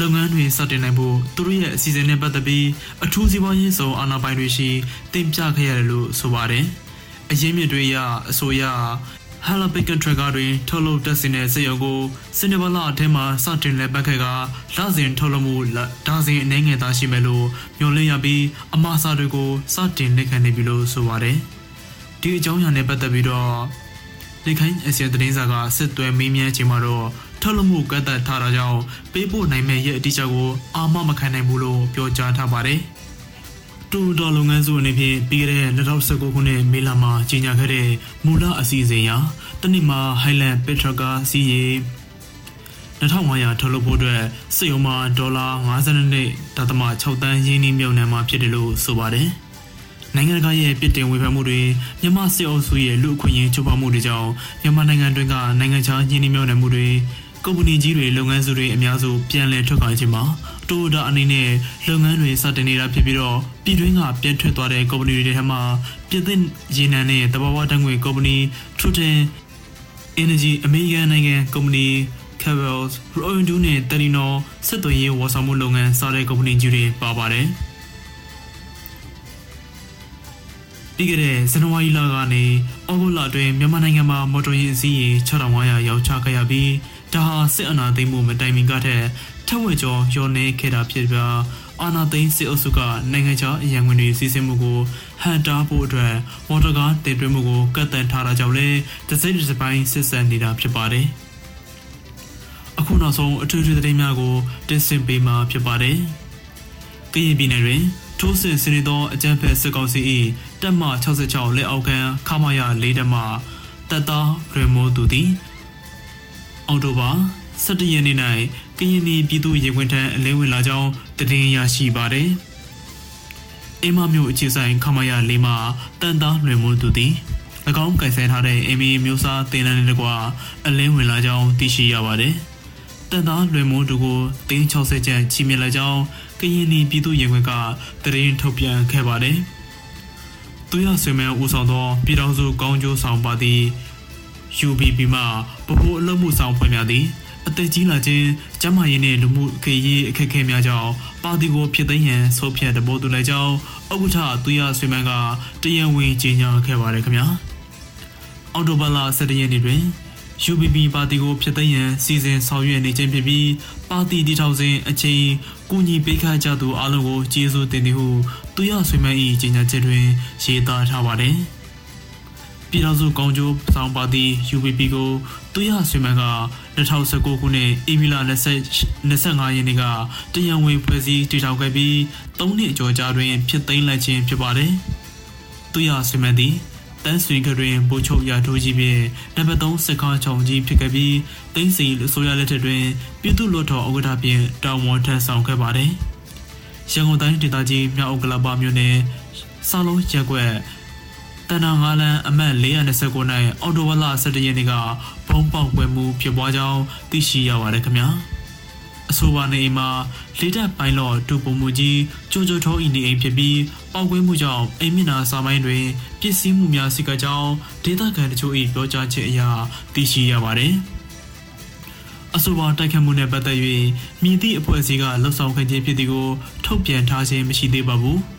လုပ်ငန်းတွေစတင်နိုင်ဖို့သူတို့ရဲ့အစီအစဉ်နဲ့ပတ်သက်ပြီးအထူးစီးပွားရေးဆောင်အာဏာပိုင်တွေရှိတင်ပြခဲ့ရတယ်လို့ဆိုပါတယ်။အရင်းမြစ်တွေအရအဆိုအရ ဟဟာလာပိကန်ထရက်ကာတွင်ထုတ်လုပ်တက်စင်တဲ့စက်ရုံကိုစင်နဘလာအထက်မှာစတင်လက်ပတ်ခဲ့ကလစဉ်ထုတ်လုပ်မှုဒါဇင်အနေငယ်သားရှိမယ်လို့မျှော်လင့်ရပြီးအမှားစာတွေကိုစတင်လက်ခံနေပြီလို့ဆိုပါတယ်ဒီအကြောင်းအရာနဲ့ပတ်သက်ပြီးတော့လေခိုင်းအစီအသတင်းစာကစစ်သွဲမင်းမြန်းချိန်မှာတော့ထုတ်လုပ်မှုကတ်သက်ထားတာကြောင့်ပေးပို့နိုင်မဲ့ရဲ့အတိအကျကိုအာမမခံနိုင်ဘူးလို့ပြောကြားထားပါတယ် တူတော်လုပ်ငန်းစုအနေဖြင့်ပြီးခဲ့တဲ့2019ခုနှစ်မေလမှာကြီးညာခဲ့တဲ့မူလအစီအစဉ်အရတနစ်မှာ Highland Petroca စီးရီ2500ထုတ်လုပ်ဖို့အတွက်စစ်ရုံးမှာဒေါ်လာ52.6တန်းရင်းနှီးမြှုပ်နှံမှာဖြစ်တယ်လို့ဆိုပါတယ်။နိုင်ငံတကာရဲ့ပြည်တင်ဝေဖန်မှုတွေမြန်မာစစ်အုပ်စုရဲ့လူအခွင့်အရေးချိုးဖောက်မှုတွေကြောင့်မြန်မာနိုင်ငံတွင်းကနိုင်ငံခြားရင်းနှီးမြှုပ်နှံမှုတွေ ကုမ္ပဏီကြီးတွေလုပ်ငန်းစုတွေအများစုပြန်လည်ထွက်ခွာခြင်းမှာတိုဒါအနေနဲ့လုပ်ငန်းတွေစတင်နေတာဖြစ်ပြီးတော့ပြည်တွင်းကပြတ်ထွက်သွားတဲ့ကုမ္ပဏီတွေထဲမှာပြည်သစ်ရေနံနဲ့တဘာဝတံငွေကုမ္ပဏီ Truton Energy အမေရိကန်နိုင်ငံကုမ္ပဏီ Cables, Royal နဲ့ Telenor ဆက်သွယ်ရေးဝန်ဆောင်မှုလုပ်ငန်းစားတဲ့ကုမ္ပဏီကြီးတွေပါပါတယ်။ပြီးခဲ့တဲ့ဇန်နဝါရီလကနေဩဂုတ်လအတွင်းမြန်မာနိုင်ငံမှာမော်တော်ယာဉ်အစီးရေ6500ရောက်ချခဲ့ရပြီး ဒါဟာစစ်အာဏာသိမ်းမှုမတိုင်မီကထက်ထက်ဝက်ကျော်ရောနေခဲ့တာဖြစ်ပြီးအာနာသိန်းစစ်အုပ်စုကနိုင်ငံခြားအရန်ဝင်တွေစီစဉ်မှုကိုဟန်တာဖို့အတွက်မော်တော်ကားတင်သွင်းမှုကိုကတ်တန်ထားတာကြောင့်လည်းတစ်စိတ်တစ်ပိုင်းစစ်ဆန်နေတာဖြစ်ပါတယ်။အခုနောက်ဆုံးအထူးထူးသတင်းများကိုတင်ဆက်ပေးမှာဖြစ်ပါတယ်။ကရင်ပြည်နယ်တွင်ထိုးစစ်စနေသောအကြမ်းဖက်စစ်ကောင်စီ၏တပ်မ66လက်အောက်ခံခမာရ၄တပ်မှတပ်သားရေမိုးသူသည် အော်တိုဘာ17ရက်နေ့၌ကရင်ပြည်ပြည်သူ့ရေခွင့်ထံအလင်းဝင်လာကြောင်းတည်င်းရရှိပါတယ်။အိမ်မမျိုးအခြေဆိုင်ခမရလေးမှာတန်သားလွင်မိုးသူသည်၎င်းကင်ဆယ်ထားတဲ့အိမ်မီမျိုးစားတင်လန်းနဲ့တကွာအလင်းဝင်လာကြောင်းသိရှိရပါတယ်။တန်သားလွင်မိုးသူကိုတင်း60ကျန်ချီမြင့်လာကြောင်းကရင်ပြည်သူ့ရေခွင့်ကတည်င်းထုတ်ပြန်ခဲ့ပါတယ်။သူရဆွေမဲဦးဆောင်သောပြည်ထောင်စုကောင်းကျိုးဆောင်ပါသည့် UBP မှ ဗဟိုအလုပ်မှုဆောင်ဖွဲ့များသည်အသက်ကြီးလာခြင်းကျန်းမာရေးနှင့်လူမှုခေရေးအခက်အခဲများကြောင့်ပါတီကိုဖြစ်သိမ်းရန်ဆိုဖြတ်တပိုးတူလိုက်ကြောင်းဥက္ကဋ္ဌသူရဆွေမန်းကတရန်ဝင်ကြီးညာခဲ့ပါတယ်ခင်ဗျာအော်တိုဘလာ17ရက်နေ့တွင် UBP ပါတီကိုဖြစ်သိမ်းရန်စီစဉ်ဆောင်ရွက်နေခြင်းဖြစ်ပြီးပါတီတည်ထောင်စဉ်အချိန်ကူညီပေးခကြသူအားလုံးကိုကျေးဇူးတင်သည်ဟုသူရဆွေမန်း၏ကြီးညာချက်တွင်ရေးသားထားပါတယ် ပြည်တော်စုကောင်းကျိုးဆောင်ပါတီ UBP ကိုသူရဆွေမန်းက2019ခုနှစ်ဧပြီလ25ရက်နေ့ကတရန်ဝင်ဖွဲ့စည်းတည်ထောင်ခဲ့ပြီး၃နှစ်အကျော်ကြာတွင်ဖြစ်သိမ်းလိုက်ခြင်းဖြစ်ပါတယ်။သူရဆွေမန်းသည်တန်းဆွေကတွင်ဗိုလ်ချုပ်ရာထိုးကြီးဖြင့်နံပါတ်3စစ်ကောင်းချောင်ကြီးဖြစ်ခဲ့ပြီးတင်းစီလူဆိုရလက်ထက်တွင်ပြည်သူ့လွှတ်တော်ဥက္ကဋ္ဌဖြင့်တာဝန်ထမ်းဆောင်ခဲ့ပါတယ်။ရန်ကုန်တိုင်းဒေသကြီးမြောက်ဥက္ကလာပမြို့နယ်စာလုံးရက်ကွက် တန်တာငါလန်အမတ်429နိုင်အော်တိုဝလာ17ရက်နေ့ကဘုံပေါက်ပွဲမှုဖြစ်ပွားကြောင်းသိရှိရပါတယ်ခင်ဗျာအဆိုပါနေအိမ်မှာလေတပ်ပိုင်းလော့တူပုံမှုကြီးကြိုကြိုထောဤနေအိမ်ဖြစ်ပြီးပောက်ကွဲမှုကြောင့်အိမ်မျက်နှာစာပိုင်းတွင်ပစ္စည်းမှုများစိကကြောင်းဒေသခံတချို့၏ပြောကြားချက်အရသိရှိရပါတယ်အဆိုပါတိုက်ခတ်မှုနဲ့ပတ်သက်၍မြည်သည့်အဖွဲ့အစည်းကလှုပ်ဆောင်ခဲ့ခြင်းဖြစ်သည်ကိုထုတ်ပြန်ထားခြင်းမရှိသေးပါဘူး။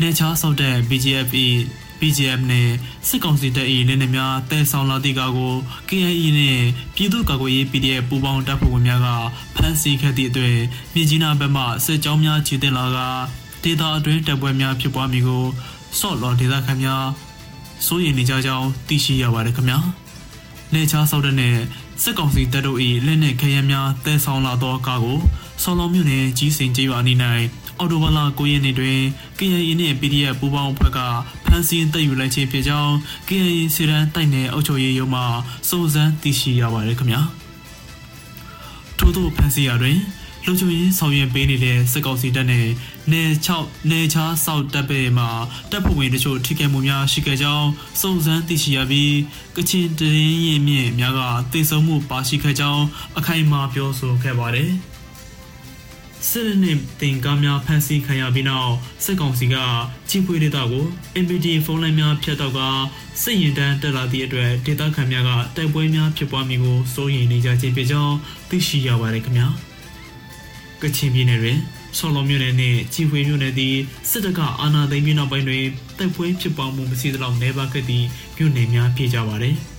နေချားဆောက်တဲ့ BGF ၏ PGF နဲ့စစ်ကောင်စီတပ်၏လက်နက်များတဲဆောင်လာသည့်ကားကို KIA နဲ့ပြည်သူ့ကာကွယ်ရေး PDF ပူးပေါင်းတပ်ဖွဲ့ဝင်များကဖမ်းဆီးခဲ့သည့်အတွက်မြကြီးနားဘက်မှစစ်ကြောင်းများခြေတင်လာကဒေသအတွင်းတပ်ပွဲများဖြစ်ပွားမိကိုဆော့လော်ဒေသခံများစိုးရိမ်နေကြကြောင်းသိရှိရပါတယ်ခင်ဗျာ။နေချားဆောက်တဲ့နဲ့စစ်ကောင်စီတပ်တို့၏လက်နက်ခဲယမ်းများတဲဆောင်လာသောကားကို ဆော်လော်မြို့နယ်ကြီးစင်ကျေးရွာအနီး၌အော်တိုဘလာ9ရက်နေ့တွင် KIA နှင့် PDF ပူးပေါင်းအဖွဲ့ကဖမ်းဆီးတပ်ယူလိုက်ခြင်းဖြစ်ကြောင်း KIA စီရန်တိုက်နယ်အုပ်ချုပ်ရေးရုံးမှစုံစမ်းသိရှိရပါတယ်ခင်ဗျာထို့သောဖမ်းဆီးရာတွင်လုံခြုံရေးဆောင်ရွက်ပေးနေတဲ့စစ်ကောင်စီတပ်နဲ့နေ6နေချားစောက်တပ်ပဲမှာတပ်ဖွဲ့ဝင်တချို့ထိခိုက်မှုများရှိခဲ့ကြောင်းစုံစမ်းသိရှိရပြီးကချင်တရင်ရင်မြင့်များကတေဆုံမှုပါရှိခဲ့ကြောင်းအခိုင်အမာပြောဆိုခဲ့ပါတယ်။ စစ်နှင့်တင်ကားများဖမ်းဆီးခံရပြီးနောက်စစ်ကောင်စီကကြီးပွေးဒေတာကို MPT ဖုန်းလိုင်းများဖြတ်တော့ကစစ်ရင်တန်းတက်လာသည့်အတွက်ဒေတာခံများကတိုက်ပွဲများဖြစ်ပွားမိကိုစိုးရိမ်နေကြခြင်းဖြစ်ကြောင်းသိရှိရပါတယ်ခင်ဗျာကချင်ပြည်နယ်တွင်ရဆော်လော်မြို့နယ်နဲ့ကြီးဖွေမြို့နယ်သည်စစ်တပ်ကအာဏာသိမ်းပြီးနောက်ပိုင်းတွင်တိုက်ပွဲဖြစ်ပွားမှုမရှိသလောက်နေပါခဲ့သည့်မြို့နယ်များဖြစ်ကြပါသည်။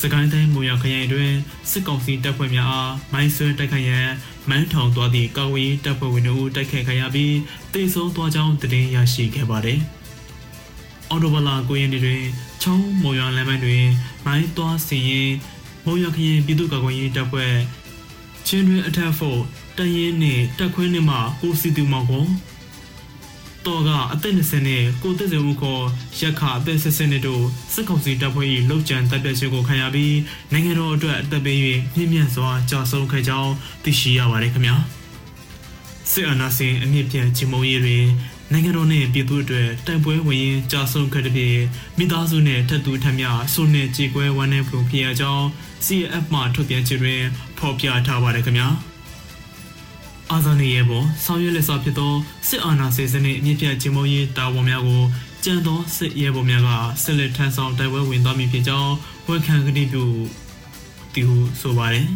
စကိုင်းတိုင်းမူရခရိုင်တွင်စစ်ကောင်စီတပ်ဖွဲ့များအားမိုင်းဆွဲတိုက်ခိုက်ရန် မန်းထောင်သွားသည့်ကာဝေးတပ်ဖွဲ့ဝင်တို့တိုက်ခိုက်ခံရပြီးတိတ်ဆုံးသွားကြောင်းသတင်းရရှိခဲ့ပါတယ်။အော်တိုဘလာကိုရင်တွင်ချောင်းမော်ရွာလမ်းပိုင်းတွင်မိုင်းသွားစီရင်မုံရခရင်ပြည်သူ့ကာကွယ်ရေးတပ်ဖွဲ့ချင်းတွင်အထက်ဖို့တရင်နှင့်တက်ခွင်းနှင့်မှကိုစီတူမောင်ကို တော်ကအသက်20နဲ့ကိုသက်စေဦးခေါ်ရက်ခအသက်60နှစ်တို့စစ်ကောင်စီတပ်ဖွဲ့၏လောက်ကျန်တပ်ပြည့်စုံကိုခံရပြီးနိုင်ငံတော်အတွက်အသက်ပေး၍မြင့်မြတ်စွာကြာဆုံးခဲ့ကြောင်းသိရှိရပါတယ်ခင်ဗျာစစ်အာဏာရှင်အမြင့်ပြတ်ချီမုံရေးတွင်နိုင်ငံတော်နှင့်ပြည်သူအတွက်တိုင်ပွဲဝင်ရင်ကြာဆုံးခဲ့တဲ့ဖြစ်မိသားစုနှင့်ထပ်တူထပ်မြဆိုနှင့်ကြေကွဲဝမ်းနည်းပုံဖြစ်ရကြောင်း CF မှထုတ်ပြန်ခြင်းတွင်ဖော်ပြထားပါတယ်ခင်ဗျာ အာဇာနည်ရဲ့ပေါ်ဆောင်ရွက်လက်စွာဖြစ်သောစစ်အာဏာရှင်စနစ်အမြင့်ပြတ်ချီမုံရေးတာဝန်များကိုကြံသောစစ်ရဲဘော်များကဆက်လက်ထမ်းဆောင်တိုင်ပွဲဝင်သွားမည်ဖြစ်ကြောင်းဝန်ခံကတိပြုတည်ဟုဆိုပါတယ်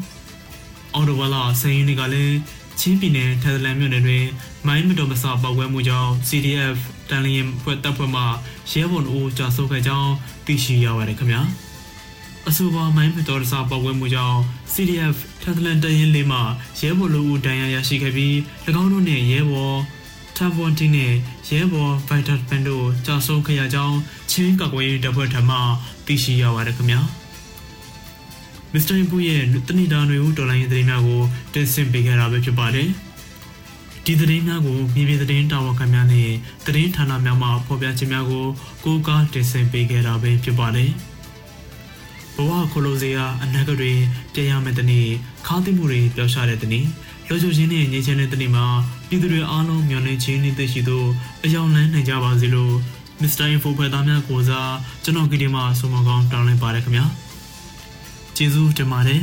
အော်တိုဝါလာဆိုင်ရင်တွေကလည်းချင်းပြည်နယ်ထက်လန်မြို့နယ်တွင်မိုင်းမတော်မဆပောက်ကွဲမှုကြောင့် CDF တန်လျင်ဖွဲ့တပ်ဖွဲ့မှရဲဘော်တို့ကြာဆုံးခဲ့ကြောင်းသိရှိရပါတယ်ခင်ဗျာ အဆိုပါမိုင်းမတော်မဆပောက်ကွဲမှုကြောင့် CDF ထက်လန်တရင်လေးမှရဲဘော်လူဦးဒဏ်ရာရရှိခဲ့ပြီး၎င်းတို့နှင့်ရဲဘော်ထပ်ပွန်တီနဲ့ရဲဘော်ဗိုက်တာပန်တို့ကြာဆုံးခဲ့ရကြောင်းချင်းကကွယ်ရေးတပ်ဖွဲ့ထံမှသိရှိရပါတယ်ခင်ဗျာမစ္စတာပူရဲ့တနိဒါနွေဦးတော်လိုင်းရေးသတင်းများကိုတင်ဆက်ပေးခဲ့တာပဲဖြစ်ပါတယ်။ဒီသတင်းများကိုမြေပြင်သတင်းတာဝန်ခံများနဲ့သတင်းဌာနများမှဖော်ပြခြင်းများကိုကိုးကားတင်ဆက်ပေးခဲ့တာပဲဖြစ်ပါတယ်။ဘ ဝခလိုစေယာအနာဂတ်တွေပြန်ရမယ့်တနေ့ခါးသိမှုတွေပျောက်ရှားတဲ့တနေ့လောချိုချင်းနဲ့ငြိမ်းချမ်းတဲ့တနေ့မှာပြည်သူတွေအားလုံးမျှော်လင့်ခြင်းနဲ့သိရှိသောအယောင်လန်းနိုင်ကြပါစေလို့မစ္စတာအင်ဖိုဖွဲ့သားများကိုစားကျွန်တော်ကဒီမှာဆုမကောင်းတောင်းလိုက်ပါတယ်ခင်ဗျာ။ကျေးဇူးတင်ပါတယ်